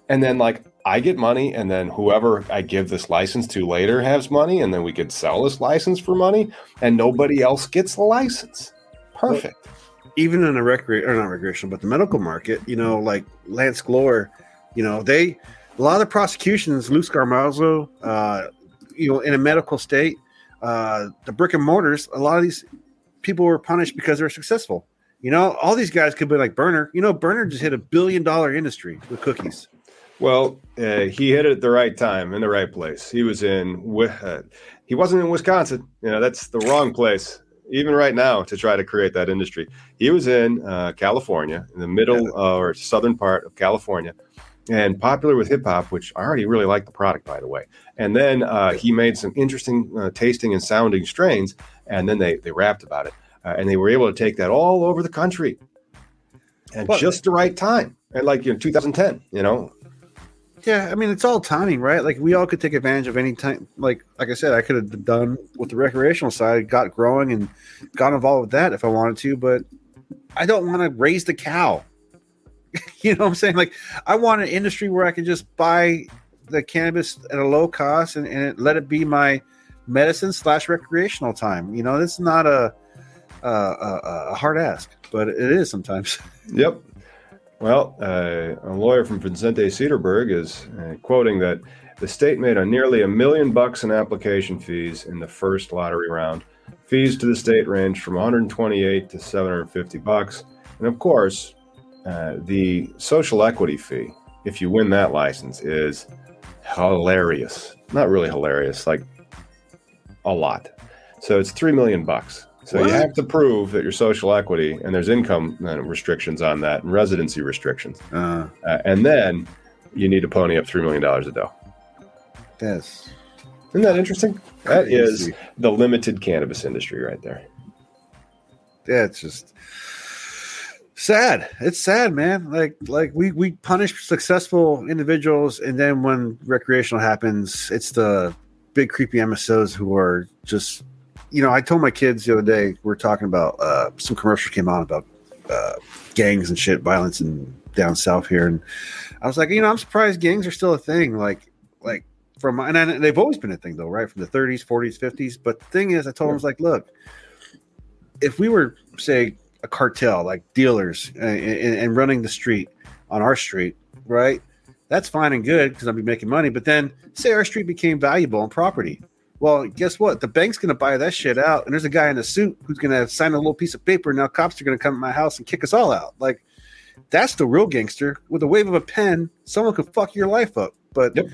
And then like I get money, and then whoever I give this license to later has money, and then we could sell this license for money, and nobody else gets the license. Perfect. Even in a recre or not recreational, but the medical market, you know, like Lance Glore, you know, they a lot of the prosecutions, Lou Scarmazzo, uh, you know, in a medical state, uh, the brick and mortars, a lot of these people were punished because they were successful. You know, all these guys could be like Berner. You know, Berner just hit a billion dollar industry with cookies. Well, uh, he hit it at the right time in the right place. He was in. Uh, he wasn't in Wisconsin. You know, that's the wrong place. Even right now, to try to create that industry, he was in uh, California, in the middle uh, or southern part of California, and popular with hip hop, which I already really like the product, by the way. And then uh, he made some interesting uh, tasting and sounding strains, and then they they rapped about it, and they were able to take that all over the country, and well, just the right time, and like in 2010, you know, yeah, I mean it's all timing, right? Like we all could take advantage of any time. Like like I said, I could have done with the recreational side, got growing and got involved with that if I wanted to, but I don't want to raise the cow. [laughs] you know what I'm saying? Like I want an industry where I can just buy the cannabis at a low cost and, and let it be my medicine slash recreational time. You know, it's not a, a, a, a hard ask, but it is sometimes. [laughs] Yep. Well, uh, a lawyer from Vicente Sederberg is uh, quoting that the state made a nearly a million bucks in application fees in the first lottery round. Fees to the state range from 128 to 750 bucks, and of course, uh, the social equity fee, if you win that license, is hilarious. Not really hilarious, like a lot. So it's three million bucks. So what? you have to prove that you're social equity, and there's income uh, restrictions on that, and residency restrictions, uh, uh, and then you need to pony up three million dollars a dough. Yes, isn't that interesting? That is the limited cannabis industry right there. Yeah, it's just sad. It's sad, man. Like like we we punish successful individuals, and then when recreational happens, it's the big creepy MSOs who are just you know, I told my kids the other day we are talking about uh, some commercial came on about uh, gangs and shit, violence and down south here, and I was like, you know, I'm surprised gangs are still a thing. Like, like from and I, they've always been a thing though, right? From the 30s, 40s, 50s. But the thing is, I told them, I was like, look, if we were say a cartel, like dealers, and, and, and running the street on our street, right? That's fine and good because I'll be making money. But then, say our street became valuable and property well, guess what? The bank's going to buy that shit out, and there's a guy in a suit who's going to sign a little piece of paper. Now cops are going to come to my house and kick us all out. Like that's the real gangster. With a wave of a pen, someone could fuck your life up. But yep.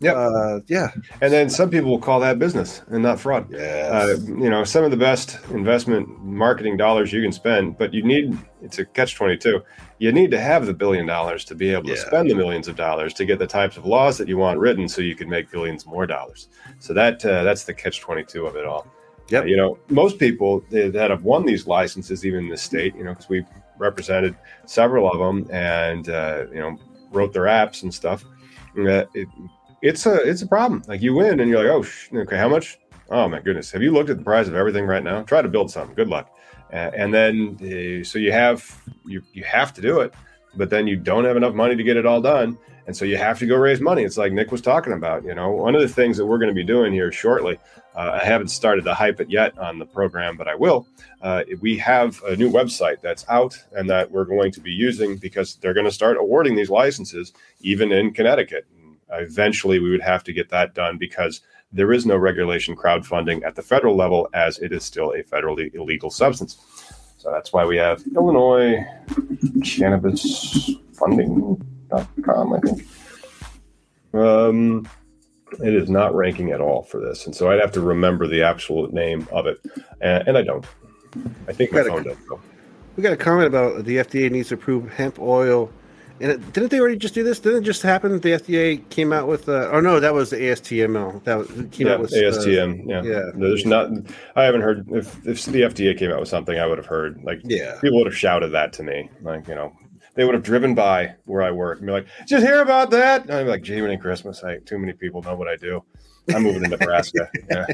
Yep. Uh, yeah. And then some people will call that business and not fraud. Yeah. Uh, you know, some of the best investment marketing dollars you can spend, but you need it's a catch 22. You need to have the billion dollars to be able yeah. to spend the millions of dollars to get the types of laws that you want written so you can make billions more dollars. So that uh, that's the catch 22 of it all. Yeah. Uh, you know, most people that have won these licenses, even in the state, you know, because we represented several of them and, uh, you know, wrote their apps and stuff. Uh, it, it's a it's a problem. Like you win and you're like, oh, sh- okay, how much? Oh my goodness, have you looked at the price of everything right now? Try to build something. Good luck. Uh, and then uh, so you have you you have to do it, but then you don't have enough money to get it all done, and so you have to go raise money. It's like Nick was talking about. You know, one of the things that we're going to be doing here shortly. Uh, I haven't started to hype it yet on the program, but I will. Uh, we have a new website that's out and that we're going to be using because they're going to start awarding these licenses even in Connecticut eventually we would have to get that done because there is no regulation crowdfunding at the federal level as it is still a federally illegal substance. So that's why we have Illinois cannabis funding.com, I think. Um, it is not ranking at all for this. And so I'd have to remember the absolute name of it. And, and I don't. I think my phone does. We got a comment about the FDA needs to approve hemp oil and it, didn't they already just do this? Didn't it just happen? The FDA came out with, uh, oh no, that was the ASTML. That was, came yeah, out with ASTM. Uh, yeah, yeah. There's not. I haven't heard if if the FDA came out with something, I would have heard. Like, yeah, people would have shouted that to me. Like, you know, they would have driven by where I work and be like, "Just hear about that?" And I'd be like, "Jiminy Christmas! I too many people know what I do. I'm moving to Nebraska." [laughs] Yeah.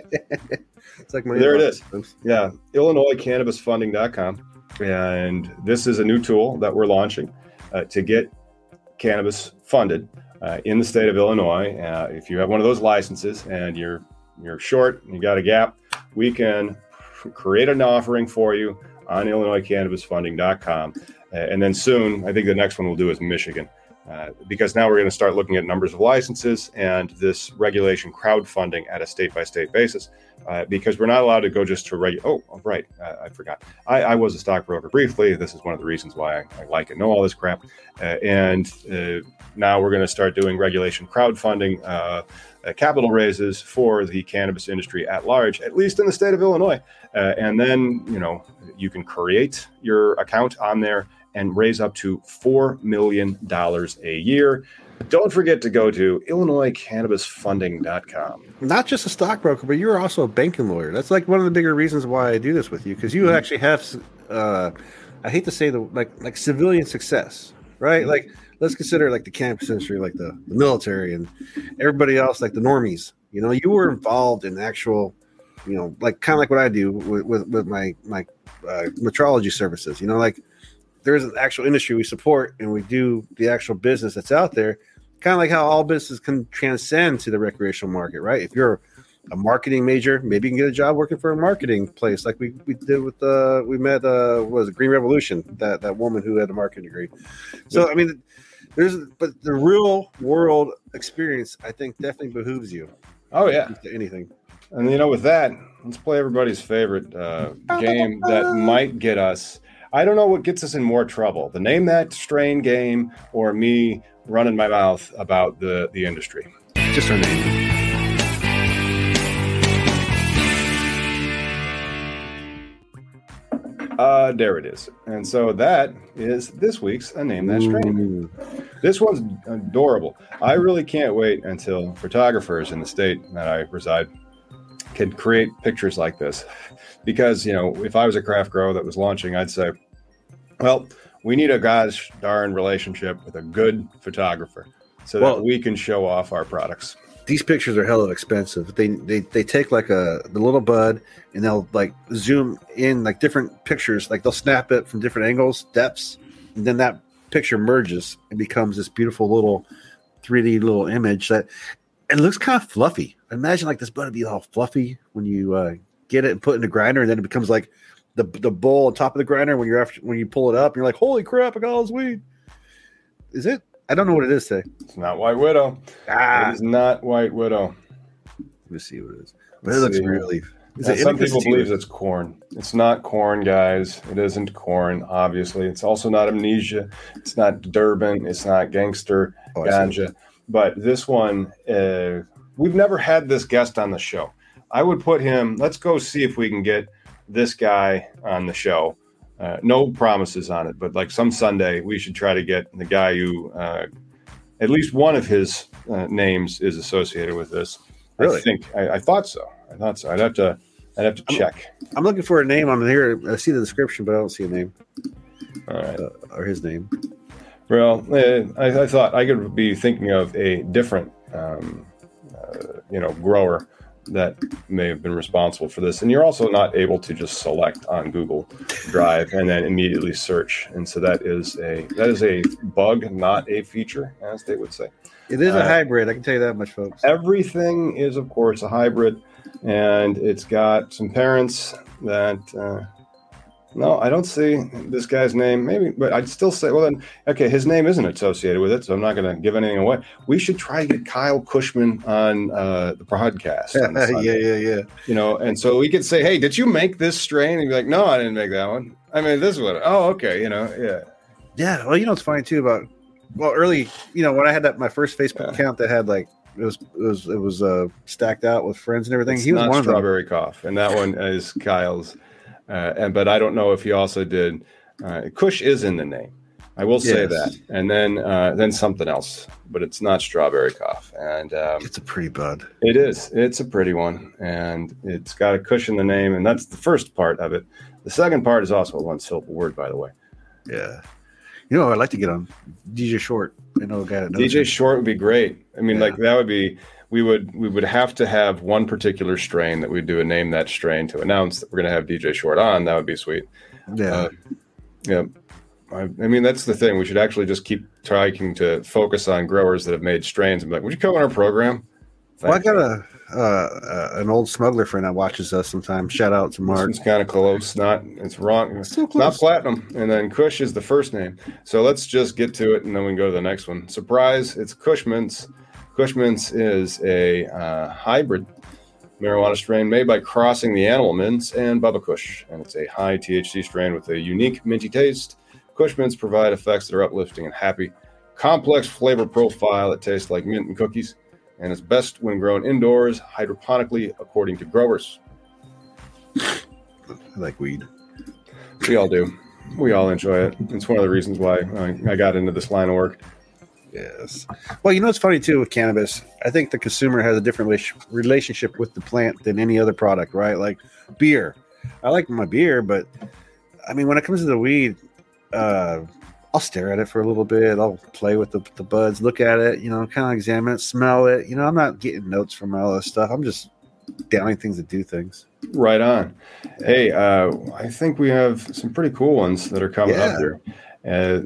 it's like there it is. Yeah, IllinoisCannabisFunding.com, and this is a new tool that we're launching uh, to get cannabis funded uh, in the state of Illinois. Uh, if you have one of those licenses and you're you're short and you got a gap, we can create an offering for you on IllinoisCannabisFunding.com. Uh, and then soon, I think the next one we'll do is Michigan. Uh, because now we're going to start looking at numbers of licenses and this regulation crowdfunding at a state by state basis. Uh, because we're not allowed to go just to regular. Oh, oh, right, uh, I forgot. I, I, was a stockbroker briefly. This is one of the reasons why I, I like it. Know all this crap, uh, and uh, now we're going to start doing regulation crowdfunding, uh, capital raises for the cannabis industry at large, at least in the state of Illinois. and then you know you can create your account on there and raise up to $4 million a year. Don't forget to go to IllinoisCannabisFunding.com. Not just a stockbroker, but you're also a banking lawyer. That's like one of the bigger reasons why I do this with you because you mm-hmm. actually have, uh, I hate to say the like like civilian success, right? Mm-hmm. Like let's consider like the campus industry, like the, the military and everybody else, like the normies. You know, you were involved in actual, you know, like kind of like what I do with with, with my my uh, metrology services. You know, like there's an actual industry we support and we do the actual business that's out there kind of like how all business can transcend to the recreational market right? If you're a marketing major maybe you can get a job working for a marketing place like we, we did with uh we met uh was it green revolution that that woman who had a marketing degree. So i mean there's but the real world experience i think definitely behooves you. Oh yeah. Anything. And you know with that let's play everybody's favorite uh [laughs] game that might get us I don't know what gets us in more trouble: the name that strain game, or me running my mouth about the the industry. Just our name. Uh, there it is. And so that is this week's A Name That Strain. This one's adorable. I really can't wait until photographers in the state that I reside can create pictures like this. Because you know if i was a craft grow that was launching i'd say well we need a gosh darn relationship with a good photographer so well, that we can show off our products. these pictures are hella expensive. They, they they take like a the little bud and they'll like zoom in like different pictures. Like they'll snap it from different angles depths and then that picture merges and becomes this beautiful little 3d little image that it looks kind of fluffy imagine like this bud would be all fluffy when you uh, get it and put it in the grinder, and then it becomes like the the bowl on top of the grinder when you're after when you pull it up, and you're like, "Holy crap! I got all this weed." Is it? I don't know what it is today. It's not White Widow. Ah, it is not White Widow. Let me see what it is. But Let's it looks see. really. Yeah, some people believe it's corn. It's not corn, guys. It isn't corn. Obviously, it's also not amnesia. It's not Durban. It's not gangster oh, ganja. But this one, uh, we've never had this guest on the show. I would put him. Let's go see if we can get this guy on the show. Uh, no promises on it, but like some Sunday, we should try to get the guy who uh, at least one of his uh, names is associated with this. Really? I think I, I, thought so. I thought so. I'd have to. I'd have to I'm, check. I'm looking for a name on here. I see the description, but I don't see a name. All right, uh, or his name. Well, eh, I, I, thought I could be thinking of a different, um, uh, you know, grower that may have been responsible for this. And you're also not able to just select on Google Drive and then immediately search. And so that is a that is a bug, not a feature, as they would say. It is a uh, hybrid. I can tell you that much, folks. Everything is, of course, a hybrid, and it's got some parents that uh, no, I don't see this guy's name. Maybe, but I'd still say, well, then, okay, his name isn't associated with it, so I'm not going to give anything away. We should try to get Kyle Kushman on uh, the podcast. [laughs] yeah, yeah, yeah. You know, and so we could say, hey, did you make this strain? And be like, no, I didn't make that one. I mean, this one. Oh, okay. You know, yeah. Yeah. Well, you know, it's funny too about, well, early, you know, when I had that, my first Facebook yeah. account that had like, it was it was it was uh stacked out with friends and everything. It's he was one strawberry cough, and that one is Kyle's. Uh, and but I don't know if he also did. Uh, Kush is in the name. I will say yes. that, and then uh, then something else, but it's not strawberry cough. And um, it's a pretty bud. It is. It's a pretty one, and it's got a Kush in the name, and that's the first part of it. The second part is also a one syllable word, by the way. Yeah. You know, I'd like to get on DJ Short. I know a guy that DJ him. Short would be great. I mean, yeah. like that would be we would we would have to have one particular strain that we'd do a name that strain to announce that we're going to have DJ Short on. That would be sweet. Yeah, uh, yeah. I, I, mean, that's the thing. We should actually just keep trying to focus on growers that have made strains and be like, "Would you come on our program?" Well, I got a uh, uh, an old smuggler friend that watches us sometimes. Shout out to Mark. It's kind of close. Not it's wrong. It's Still not platinum. And then Kush is the first name. So let's just get to it, and then we can go to the next one. Surprise! It's Kush Mints. Kush Mints is a uh, hybrid marijuana strain made by crossing the animal mints and Bubba Kush, and it's a high THC strain with a unique minty taste. Kush Mints provide effects that are uplifting and happy. Complex flavor profile that tastes like mint and cookies, and is best when grown indoors hydroponically, according to growers. I like weed. We all do. We all enjoy it. It's one of the reasons why I, I got into this line of work. Yes. Well, you know what's funny too with cannabis? I think the consumer has a different relationship with the plant than any other product, right? Like beer. I like my beer, but I mean, when it comes to the weed, uh, I'll stare at it for a little bit. I'll play with the, the buds, look at it, you know, kind of examine it, smell it. You know, I'm not getting notes from all this stuff. I'm just downing things that do things. Right on. Hey, uh, I think we have some pretty cool ones that are coming Yeah. up here. Uh,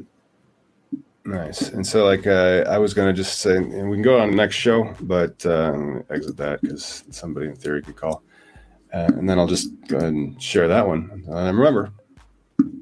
nice. And so, like, uh, I was going to just say, and we can go on the next show, but uh, exit that because somebody in theory could call. Uh, and then I'll just go ahead and share that one. And remember,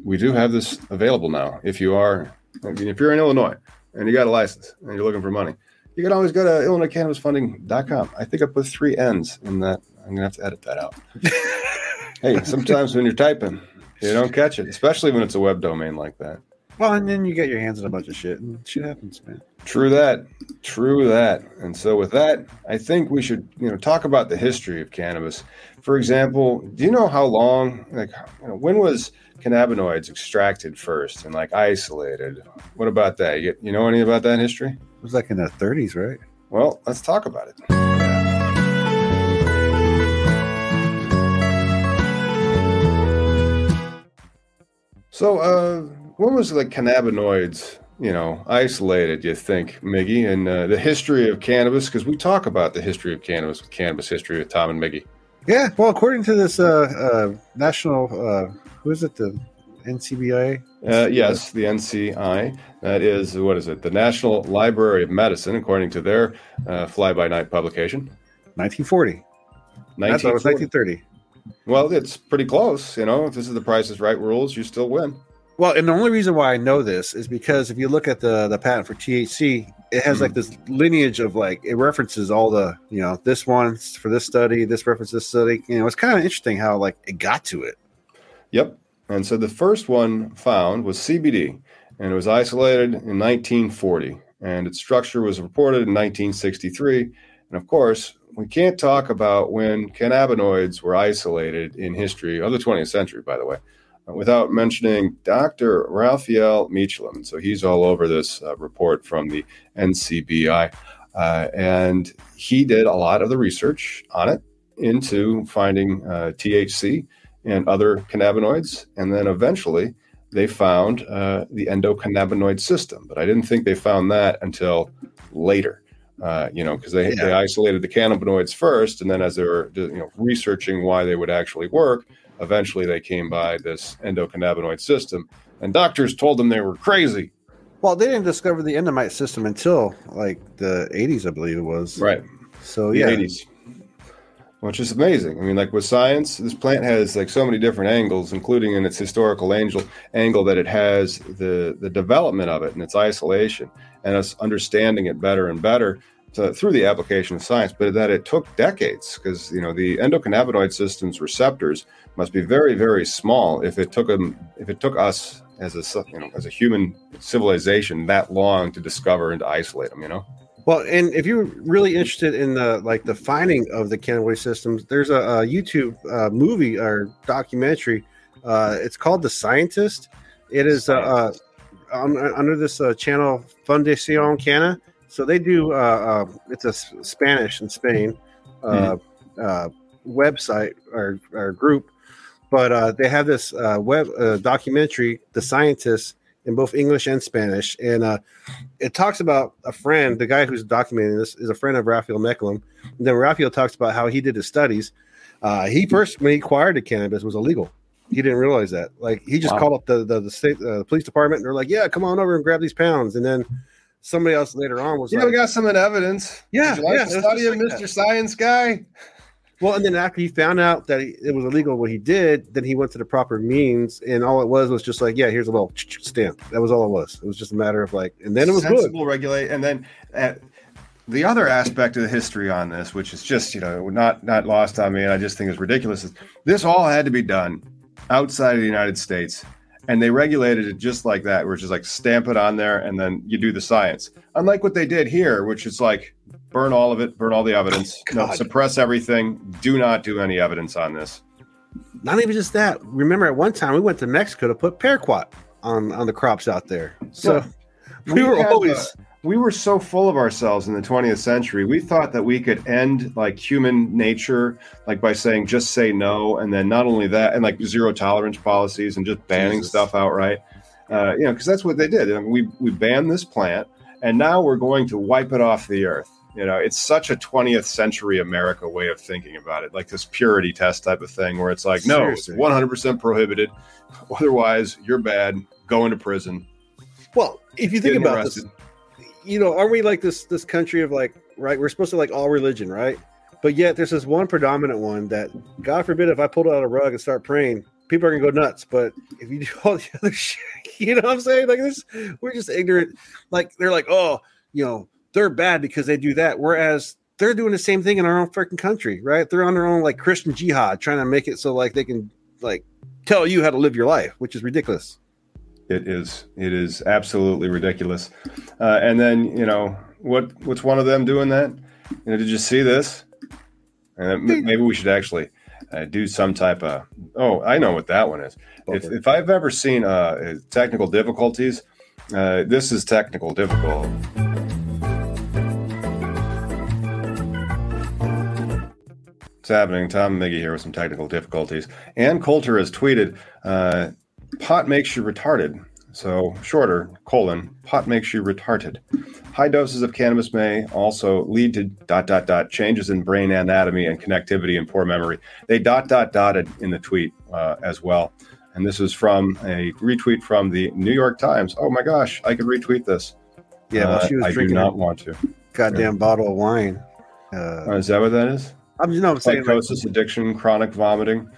we do have this available now. If you are, I mean, if you're in Illinois and you got a license and you're looking for money, you can always go to IllinoisCannabisFunding.com. I think I put three N's in that. I'm going to have to edit that out. [laughs] hey, sometimes when you're typing, you don't catch it, especially when it's a web domain like that. Well, and then you get your hands on a bunch of shit, and shit happens, man. True that. True that. And so with that, I think we should, you know, talk about the history of cannabis. For example, do you know how long like you know, when was cannabinoids extracted first and like isolated? What about that? You, you know any about that history? It was like in the 30s, right? Well, let's talk about it. So, uh, when was the cannabinoids, you know, isolated? You think, Miggy, and uh, the history of cannabis? Because we talk about the history of cannabis with Cannabis History with Tom and Miggy. Yeah, well, according to this uh, uh, national, uh, who is it? The NCBI. Uh, yes, the NCI. That is what is it? The National Library of Medicine, according to their uh, fly-by-night publication. 1940. I thought it was 1930. Well, it's pretty close. You know, if this is the Price is Right rules, you still win. Well, and the only reason why I know this is because if you look at the the patent for THC, it has like hmm. this lineage of like it references all the you know this one for this study, this reference this study. You know, it's kind of interesting how like it got to it. Yep. And so the first one found was CBD, and it was isolated in 1940, and its structure was reported in 1963. And of course, we can't talk about when cannabinoids were isolated in history of the 20th century, by the way, without mentioning Dr. Raphael Mechoulam. So he's all over this uh, report from the NCBI. Uh, and he did a lot of the research on it into finding uh, THC and other cannabinoids. And then eventually they found uh, the endocannabinoid system. But I didn't think they found that until later, uh, you know, because they, Yeah. they isolated the cannabinoids first. And then as they were you know, researching why they would actually work, eventually they came by this endocannabinoid system. And doctors told them they were crazy. Well, they didn't discover the endemite system until like the 80s, I believe it was. Right. So the yeah, 80s which is amazing i mean like with science this plant has like so many different angles including in its historical angel angle that it has the the development of it and its isolation and us understanding it better and better to, through the application of science but that it took decades because you know the endocannabinoid system's receptors must be very very small if it took them if it took us as a you know as a human civilization that long to discover and to isolate them you know Well, and if you're really interested in the like the finding of the cannabinoid systems, there's a, a YouTube uh, movie or documentary. Uh, it's called The Scientist. It is uh, uh, on, under this uh, channel Fundación CANNA. So they do. Uh, uh, it's a Spanish in Spain uh, uh, website or, or group, but uh, they have this uh, web uh, documentary, The Scientist, in both English and Spanish, and uh, it talks about a friend, the guy who's documenting this is a friend of Raphael Mechoulam. And then Raphael talks about how he did his studies. Uh, he first, when he acquired the cannabis, was illegal. He didn't realize that. Like he just Wow. called up the the, the state uh, the police department, and they're like, "Yeah, come on over and grab these pounds." And then somebody else later on was Yeah, like, we got some evidence. Yeah, like yeah, to it was study of like Mr. that. Science Guy. well, and then after he found out that it was illegal what he did, then he went to the proper means, and all it was was just like, yeah, here's a little stamp. That was all it was. It was just a matter of like, and then it was good. sensible regulate, and then uh, the other aspect of the history on this, which is just you know not not lost on me, and I just think is ridiculous, is this all had to be done outside of the United States, and they regulated it just like that, which is like stamp it on there, and then you do the science. Unlike what they did here, which is like burn all of it, burn all the evidence, no, suppress everything, do not do any evidence on this. Not even just that. Remember, at one time we went to Mexico to put paraquat on on the crops out there. So Yeah. we were always uh, we were so full of ourselves in the 20th century we thought that we could end like human nature like by saying just say no and then not only that and like zero tolerance policies and just banning Jesus. stuff outright uh, you know because that's what they did I mean, we we banned this plant and now we're going to wipe it off the earth you know it's such a 20th century america way of thinking about it like this purity test type of thing where it's like no Seriously. it's 100% prohibited [laughs] otherwise you're bad go into prison well. If you think about arrested. this, you know, aren't we like this this country of like right? We're supposed to like all religion, right? But yet there's this one predominant one that, God forbid, if I pulled out a rug and start praying, people are gonna go nuts. But if you do [laughs] all the other shit, [laughs] you know what I'm saying? Like this, we're just ignorant. Like they're like, oh, you know, they're bad because they do that, whereas they're doing the same thing in our own freaking country, right? They're on their own like Christian jihad, trying to make it so like they can like tell you how to live your life, which is ridiculous. It is. It is absolutely ridiculous. Uh, and then you know what? What's one of them doing that? You know, did you see this? Uh, maybe we should actually uh, do some type of. Oh, I know what that one is. If, Okay. if I've ever seen uh, technical difficulties, uh, this is technical difficult. What's happening? Tom Miggy here with some technical difficulties. Ann Coulter has tweeted, uh, pot makes you retarded. So shorter, colon, pot makes you retarded. High doses of cannabis may also lead to dot, dot, dot, changes in brain anatomy and connectivity and poor memory. They dot, dot, dotted in the tweet uh, as well. And this is from a retweet from the New York Times. Oh my gosh, I could retweet this. Yeah, well, Uh, she was drinking. I do not want to. goddamn bottle of wine. Uh, Oh, is that what that is? I'm just no, I'm saying like, psychosis, addiction, chronic vomiting.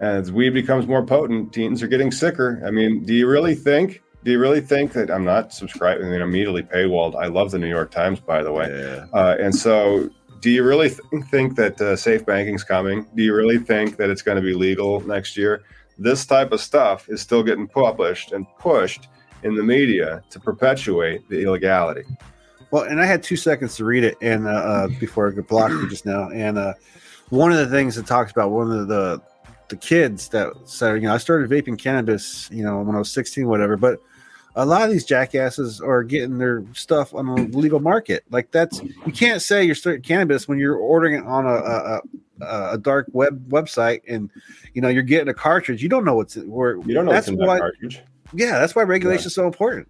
As weed becomes more potent, teens are getting sicker. I mean, do you really think? Do you really think that I'm not subscribing? I mean, immediately paywalled. I love the New York Times, by the way. yeah. Uh, and so, do you really th- think that uh, safe banking's coming? Do you really think that it's going to be legal next year? This type of stuff is still getting published and pushed in the media to perpetuate the illegality. Well, and I had two seconds to read it, and uh, uh, before I got blocked just now, and uh, one of the things it talks about one of the the kids that said, you know, I started vaping cannabis, you know, when I was 16, whatever, but a lot of these jackasses are getting their stuff on the legal market. Like that's you can't say you're starting cannabis when you're ordering it on a a, a, a dark web website, and you know you're getting a cartridge. You don't know what's where. You don't know that's what's in why. that cartridge. Yeah, that's why regulation is so important.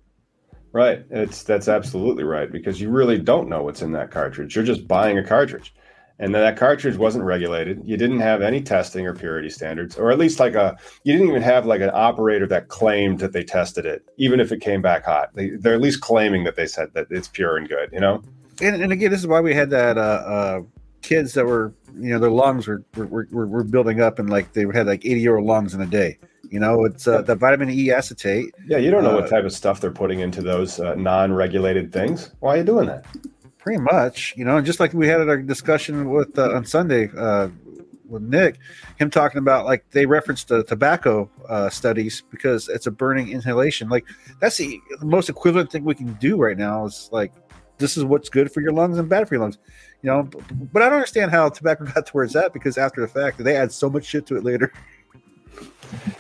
Right. It's that's absolutely right because you really don't know what's in that cartridge. You're just buying a cartridge. And that cartridge wasn't regulated. You didn't have any testing or purity standards, or at least like a you didn't even have like an operator that claimed that they tested it, even if it came back hot. They, they're at least claiming that they said that it's pure and good, you know? and, and again, this is why we had that uh, uh, kids that were, you know, their lungs were were, were, were building up and like they had like 80 year old lungs in a day. You know, it's uh, the vitamin E acetate. Yeah, you don't know Uh, what type of stuff they're putting into those uh, non-regulated things. Why are you doing that? Pretty much, you know, and just like we had our discussion with uh, on Sunday uh, with Nick, him talking about like they referenced the tobacco uh, studies because it's a burning inhalation. Like that's the, most equivalent thing we can do right now is like this is what's good for your lungs and bad for your lungs. You know, but, but I don't understand how tobacco [laughs] got towards that because after the fact they add so much shit to it later. [laughs]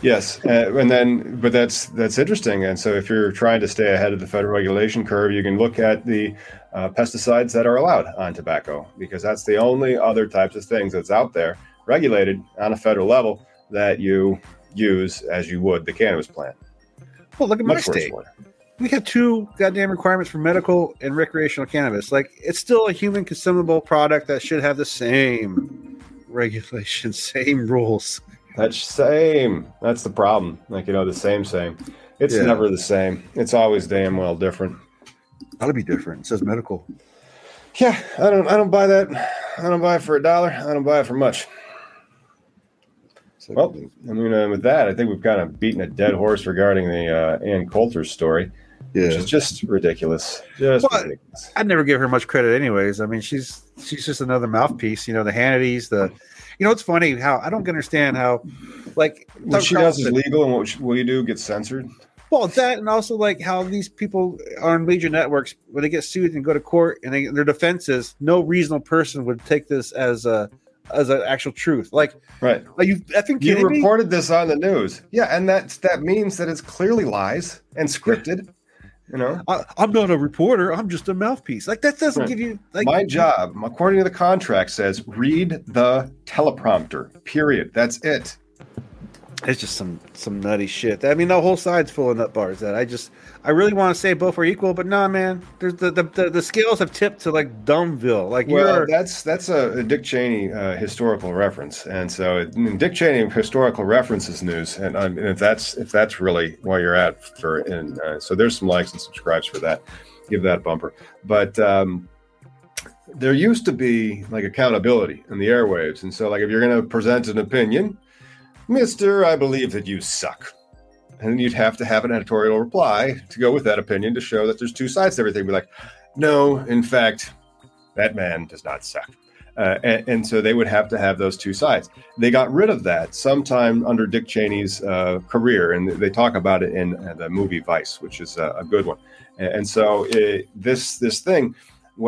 Yes, uh, and then but that's that's interesting. And so if you're trying to stay ahead of the federal regulation curve, you can look at the uh, pesticides that are allowed on tobacco because that's the only other types of things that's out there regulated on a federal level that you use as you would the cannabis plant. Well, look at my Much worse state. it. we have two goddamn requirements for medical and recreational cannabis. Like it's still a human consumable product that should have the same regulations, [laughs] same rules. That's same. That's the problem. Like you know, the same same. It's Yeah. never the same. It's always damn well different. That'll be different. It says medical. Yeah, I don't I don't buy that. I don't buy it for a dollar. I don't buy it for much. Well, I mean, uh, with that, I think we've kind of beaten a dead horse regarding the uh, Ann Coulter story, which yeah. is just ridiculous. Just Well, ridiculous. I'd never give her much credit, anyways. I mean, she's she's just another mouthpiece. You know, the Hannitys, the you know, it's funny how I don't understand how, like, What she does is legal, and what, she, what you do gets censored. Well, that and also like how these people on major networks when they get sued and go to court and they, their defense is no reasonable person would take this as a as an actual truth. Like, Right. are you effing You kidding me? reported this on the news. Yeah, and that that means that it's clearly lies and scripted. You know, I, I'm not a reporter. I'm just a mouthpiece. Like that doesn't Right. give you like my job, according to the contract, says read the teleprompter. Period. That's it. It's just some some nutty shit. I mean, the whole side's full of nut bars. That I just I really want to say both are equal, but nah, man. There's the the, the, the scales have tipped to like Dumbville. Like Well, that's that's a, a Dick Cheney uh, historical reference, and so Dick Cheney historical references news, and, um, and if that's if that's really where you're at for, and uh, so there's some likes and subscribes for that. Give that bumper, but um, there used to be like accountability in the airwaves, and so like if you're going to present an opinion, Mister, I believe that you suck. And then you'd have to have an editorial reply to go with that opinion to show that there's two sides to everything. Be like, no, in fact, that man does not suck. Uh, and, and so they would have to have those two sides. They got rid of that sometime under Dick Cheney's uh, career, and they talk about it in uh, the movie Vice, which is a, a good one. And, so it, this this thing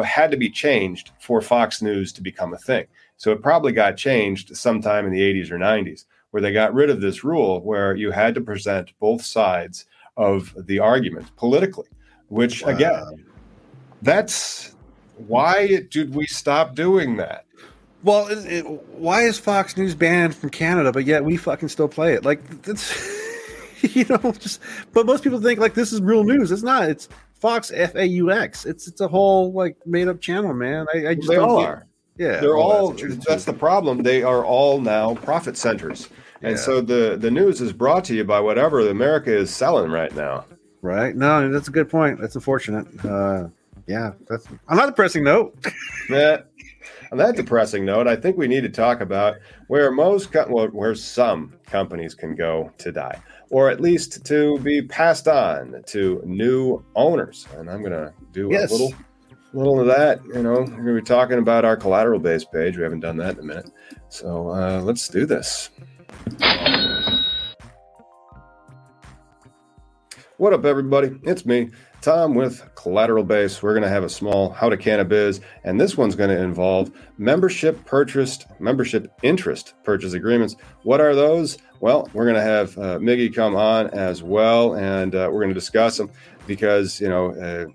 had to be changed for Fox News to become a thing. So it probably got changed sometime in the 80s or 90s, where they got rid of this rule where you had to present both sides of the argument politically. Which again, that's why did we stop doing that? well. It, it, why is Fox News banned from Canada, but yet we fucking still play it? Like that's [laughs] you know just. But most people think like this is real news. It's not. It's Fox F A U X. It's it's a whole like made up channel, man. I, I just they don't all are. Yeah, They're well, all. that's That's the problem. They are all now profit centers, and Yeah. so the the news is brought to you by whatever America is selling right now. right. No, that's a good point. That's unfortunate. Uh, yeah, that's on a depressing note. [laughs] Yeah. On that depressing note, I think we need to talk about where most, co- well, where some companies can go to die, or at least to be passed on to new owners. And I'm going to do Yes. a little, little of that. You know, we're going to be talking about our collateral base page. We haven't done that in a minute, so uh, let's do this. What up, everybody? It's me, Tom, with Collateral Base. We're going to have a small How to Cannabis, and this one's going to involve membership purchased, membership interest purchase agreements. What are those? Well, we're going to have uh, Miggy come on as well, and uh, we're going to discuss them because, you know, uh,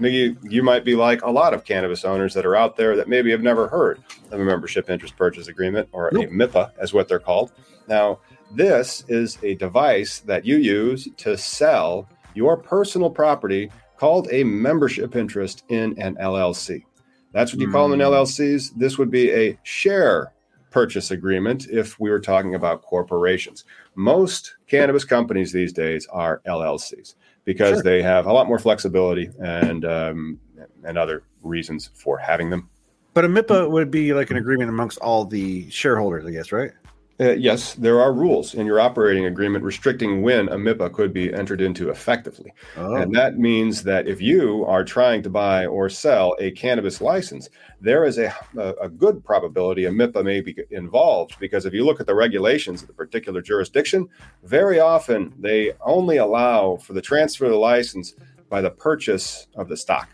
Miggy, you might be like a lot of cannabis owners that are out there that maybe have never heard of a membership interest purchase agreement or Nope. a MIPA, as what they're called. Now, this is a device that you use to sell your personal property called a membership interest in an LLC. That's what you call them in Hmm. LLCs. This would be a share purchase agreement if we were talking about corporations. Most cannabis companies these days are LLCs because Sure. they have a lot more flexibility and um, and other reasons for having them. But a MIPA would be like an agreement amongst all the shareholders, I guess, right? Uh, yes, there are rules in your operating agreement restricting when a MIPA could be entered into effectively. Oh, And that means that if you are trying to buy or sell a cannabis license, there is a, a, a good probability a MIPA may be involved because if you look at the regulations of the particular jurisdiction, very often they only allow for the transfer of the license by the purchase of the stock.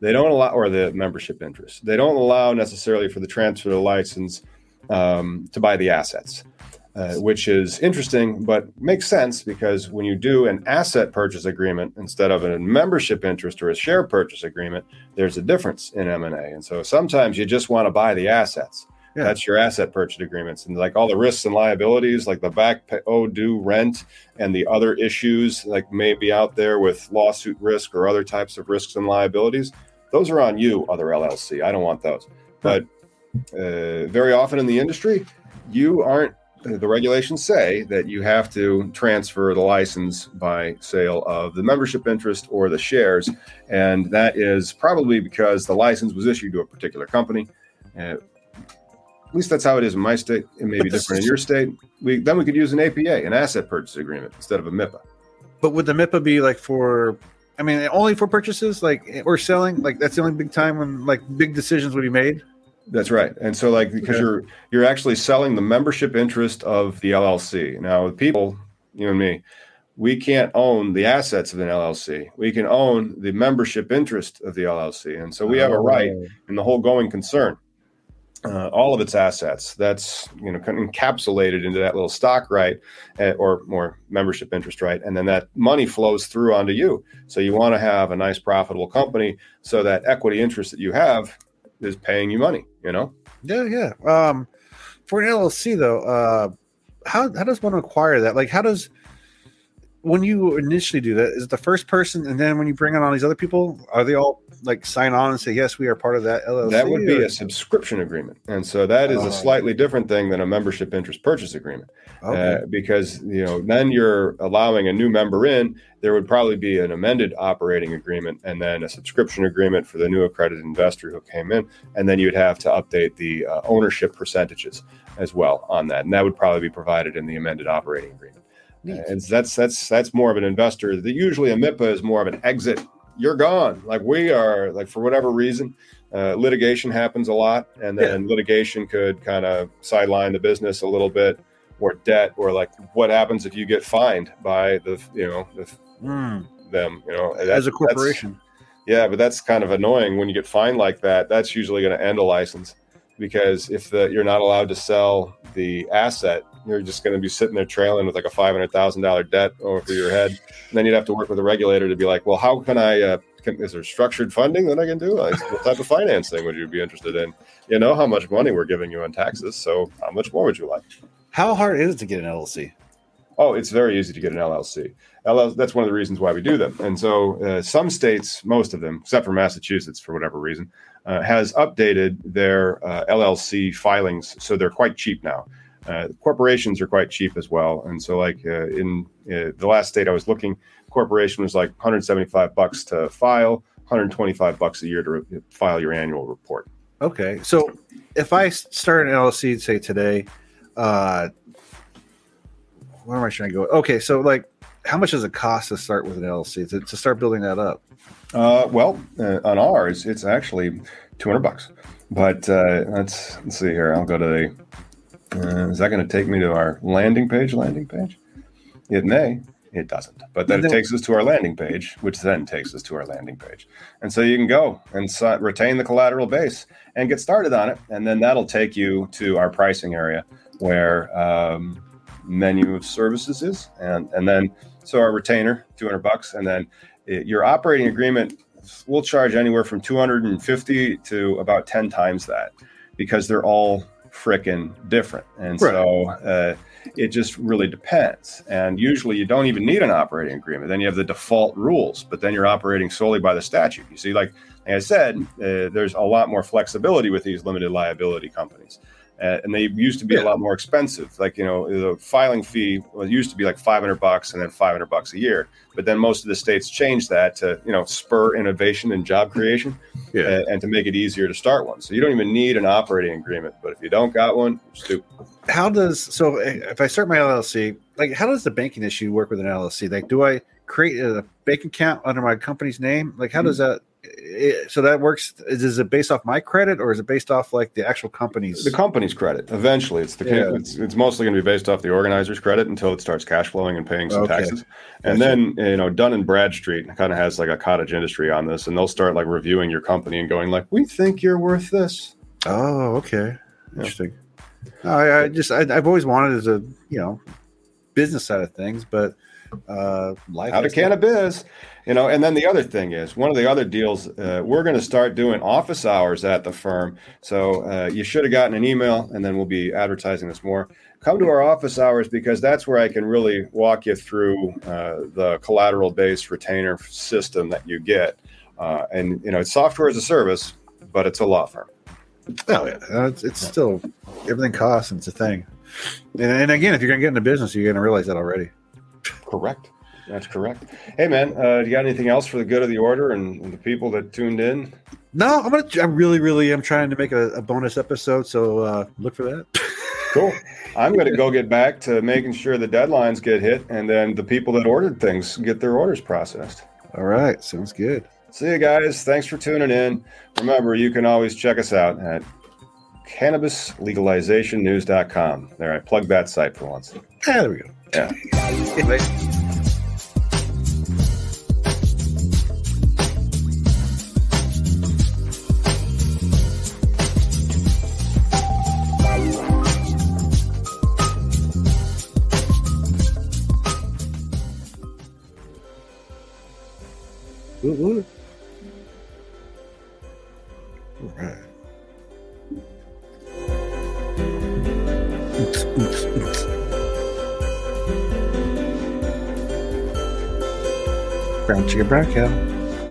They don't allow, or the membership interest. They don't allow necessarily for the transfer of the license um, to buy the assets uh, which is interesting, but makes sense because when you do an asset purchase agreement instead of a membership interest or a share purchase agreement, there's a difference in M and A. And so sometimes you just want to buy the assets. Yeah. That's your asset purchase agreements, and like all the risks and liabilities, like the back pay, oh due rent and the other issues like may be out there with lawsuit risk or other types of risks and liabilities. Those are on you, other LLC. I don't want those. But uh, very often in the industry, you aren't the regulations say that you have to transfer the license by sale of the membership interest or the shares, and that is probably because the license was issued to a particular company. Uh, at least that's how it is in my state. It may But be different in your state. We then we could use an APA, an asset purchase agreement, instead of a MIPA. But would the MIPA be like for? I mean, only for purchases, like or selling. Like that's the only big time when like big decisions would be made. That's right. And so like because you're you're actually selling the membership interest of the LLC. Now people, you and me, we can't own the assets of an LLC. We can own the membership interest of the LLC. And so we have a right in the whole going concern. Uh, all of its assets that's you know encapsulated into that little stock right uh, or more membership interest right and then that money flows through onto you so you want to have a nice profitable company so that equity interest that you have is paying you money you know Yeah, yeah. Um, for an LLC though, uh, how how does one acquire that? Like, how does when you initially do that? Is it the first person, and then when you bring on all these other people, are they all like sign on and say yes, we are part of that LLC? that would be or- a subscription agreement and so that is Oh. a slightly different thing than a membership interest purchase agreement okay. uh, because you know then you're allowing a new member in there would probably be an amended operating agreement and then a subscription agreement for the new accredited investor who came in and then you'd have to update the uh, ownership percentages as well on that and that would probably be provided in the amended operating agreement Neat. and that's that's that's more of an investor. The usually a mipa is more of an exit. You're gone. Like we are like for whatever reason uh, litigation happens a lot and then litigation could kind of sideline the business a little bit or debt or like what happens if you get fined by the you know the, Hmm. them you know? That- As a corporation, yeah but that's kind of annoying when you get fined like that. That's usually going to end a license because if the, you're not allowed to sell the asset you're just going to be sitting there trailing with like a $500000 debt over your head and then you'd have to work with a regulator to be like well how can i uh, can, is there structured funding that i can do like, what type of financing would you be interested in you know how much money we're giving you on taxes so how much more would you like how hard is it to get an LLC? Oh, it's very easy to get an LLC. LL, that's one of the reasons why we do them. And so, uh, some states, most of them, except for Massachusetts, for whatever reason, uh, has updated their uh, LLC filings, so they're quite cheap now. Uh, corporations are quite cheap as well. And so, like uh, in uh, the last state I was looking, corporation was like 175 bucks to file, 125 bucks a year to re- file your annual report. Okay, so if I start an LLC, say today, uh, where am I trying to go? Okay, so like, how much does it cost to start with an LLC to, to start building that up? Uh, well, uh, on ours, it's actually 200 bucks. But uh, let's, let's see here. I'll go to the. Uh, is that going to take me to our landing page? Landing page? It may. It doesn't. But then it takes us to our landing page, which then takes us to our landing page. And so you can go and si- retain the collateral base and get started on it. And then that'll take you to our pricing area where um, menu of services is. And, and then, so our retainer, 200 bucks. And then it- your operating agreement we'll charge anywhere from 250 to about 10 times that because they're all frickin' different. And Right. so uh, it just really depends. And usually you don't even need an operating agreement. Then you have the default rules but then you're operating solely by the statute. You see like, like i said uh, there's a lot more flexibility with these limited liability companies uh, and they used to be Yeah. a lot more expensive like you know the filing fee was used to be like 500 bucks and then 500 bucks a year but then most of the states changed that to you know spur innovation and job creation Yeah. and, and to make it easier to start one so you don't even need an operating agreement but if you don't got one you're stupid How does so eh, if I start my LLC, like how does the banking issue work with an LLC? Like, do I create a bank account under my company's name? Like, how does hmm. that? It, so that works. Is, is it based off my credit or is it based off like the actual company's? the company's credit eventually it's the Yeah. it's, it's mostly going to be based off the organizer's credit until it starts cash flowing and paying some Okay. taxes and Gotcha. then you know Dun and Bradstreet kind of has like a cottage industry on this and they'll start like reviewing your company and going like we think you're worth this Oh, okay, interesting. I, I just I, I've always wanted as a you know business side of things, but uh, life out of cannabis you know and then the other thing is one of the other deals uh, we're going to start doing office hours at the firm. So uh, you should have gotten an email and then we'll be advertising this more. Come to our office hours because that's where i can really walk you through uh, the collateral based retainer system that you get. Uh, and you know it's software as a service but it's a law firm. Oh yeah, Uh, it's, it's still everything costs and it's a thing. And, and again, if you're gonna get into business, you're gonna realize that already. Correct. That's correct. Hey, man, uh, do you got anything else for the good of the order and, and the people that tuned in? No, I'm gonna. I really, really am trying to make a, a bonus episode, so uh, look for that. [laughs] Cool. I'm going to go get back to making sure the deadlines get hit and then the people that ordered things get their orders processed. All right, sounds good. See you guys. Thanks for tuning in. Remember, you can always check us out at cannabislegalizationnews.com. There, I plugged that site for once. There we go. Yeah. Brown cow.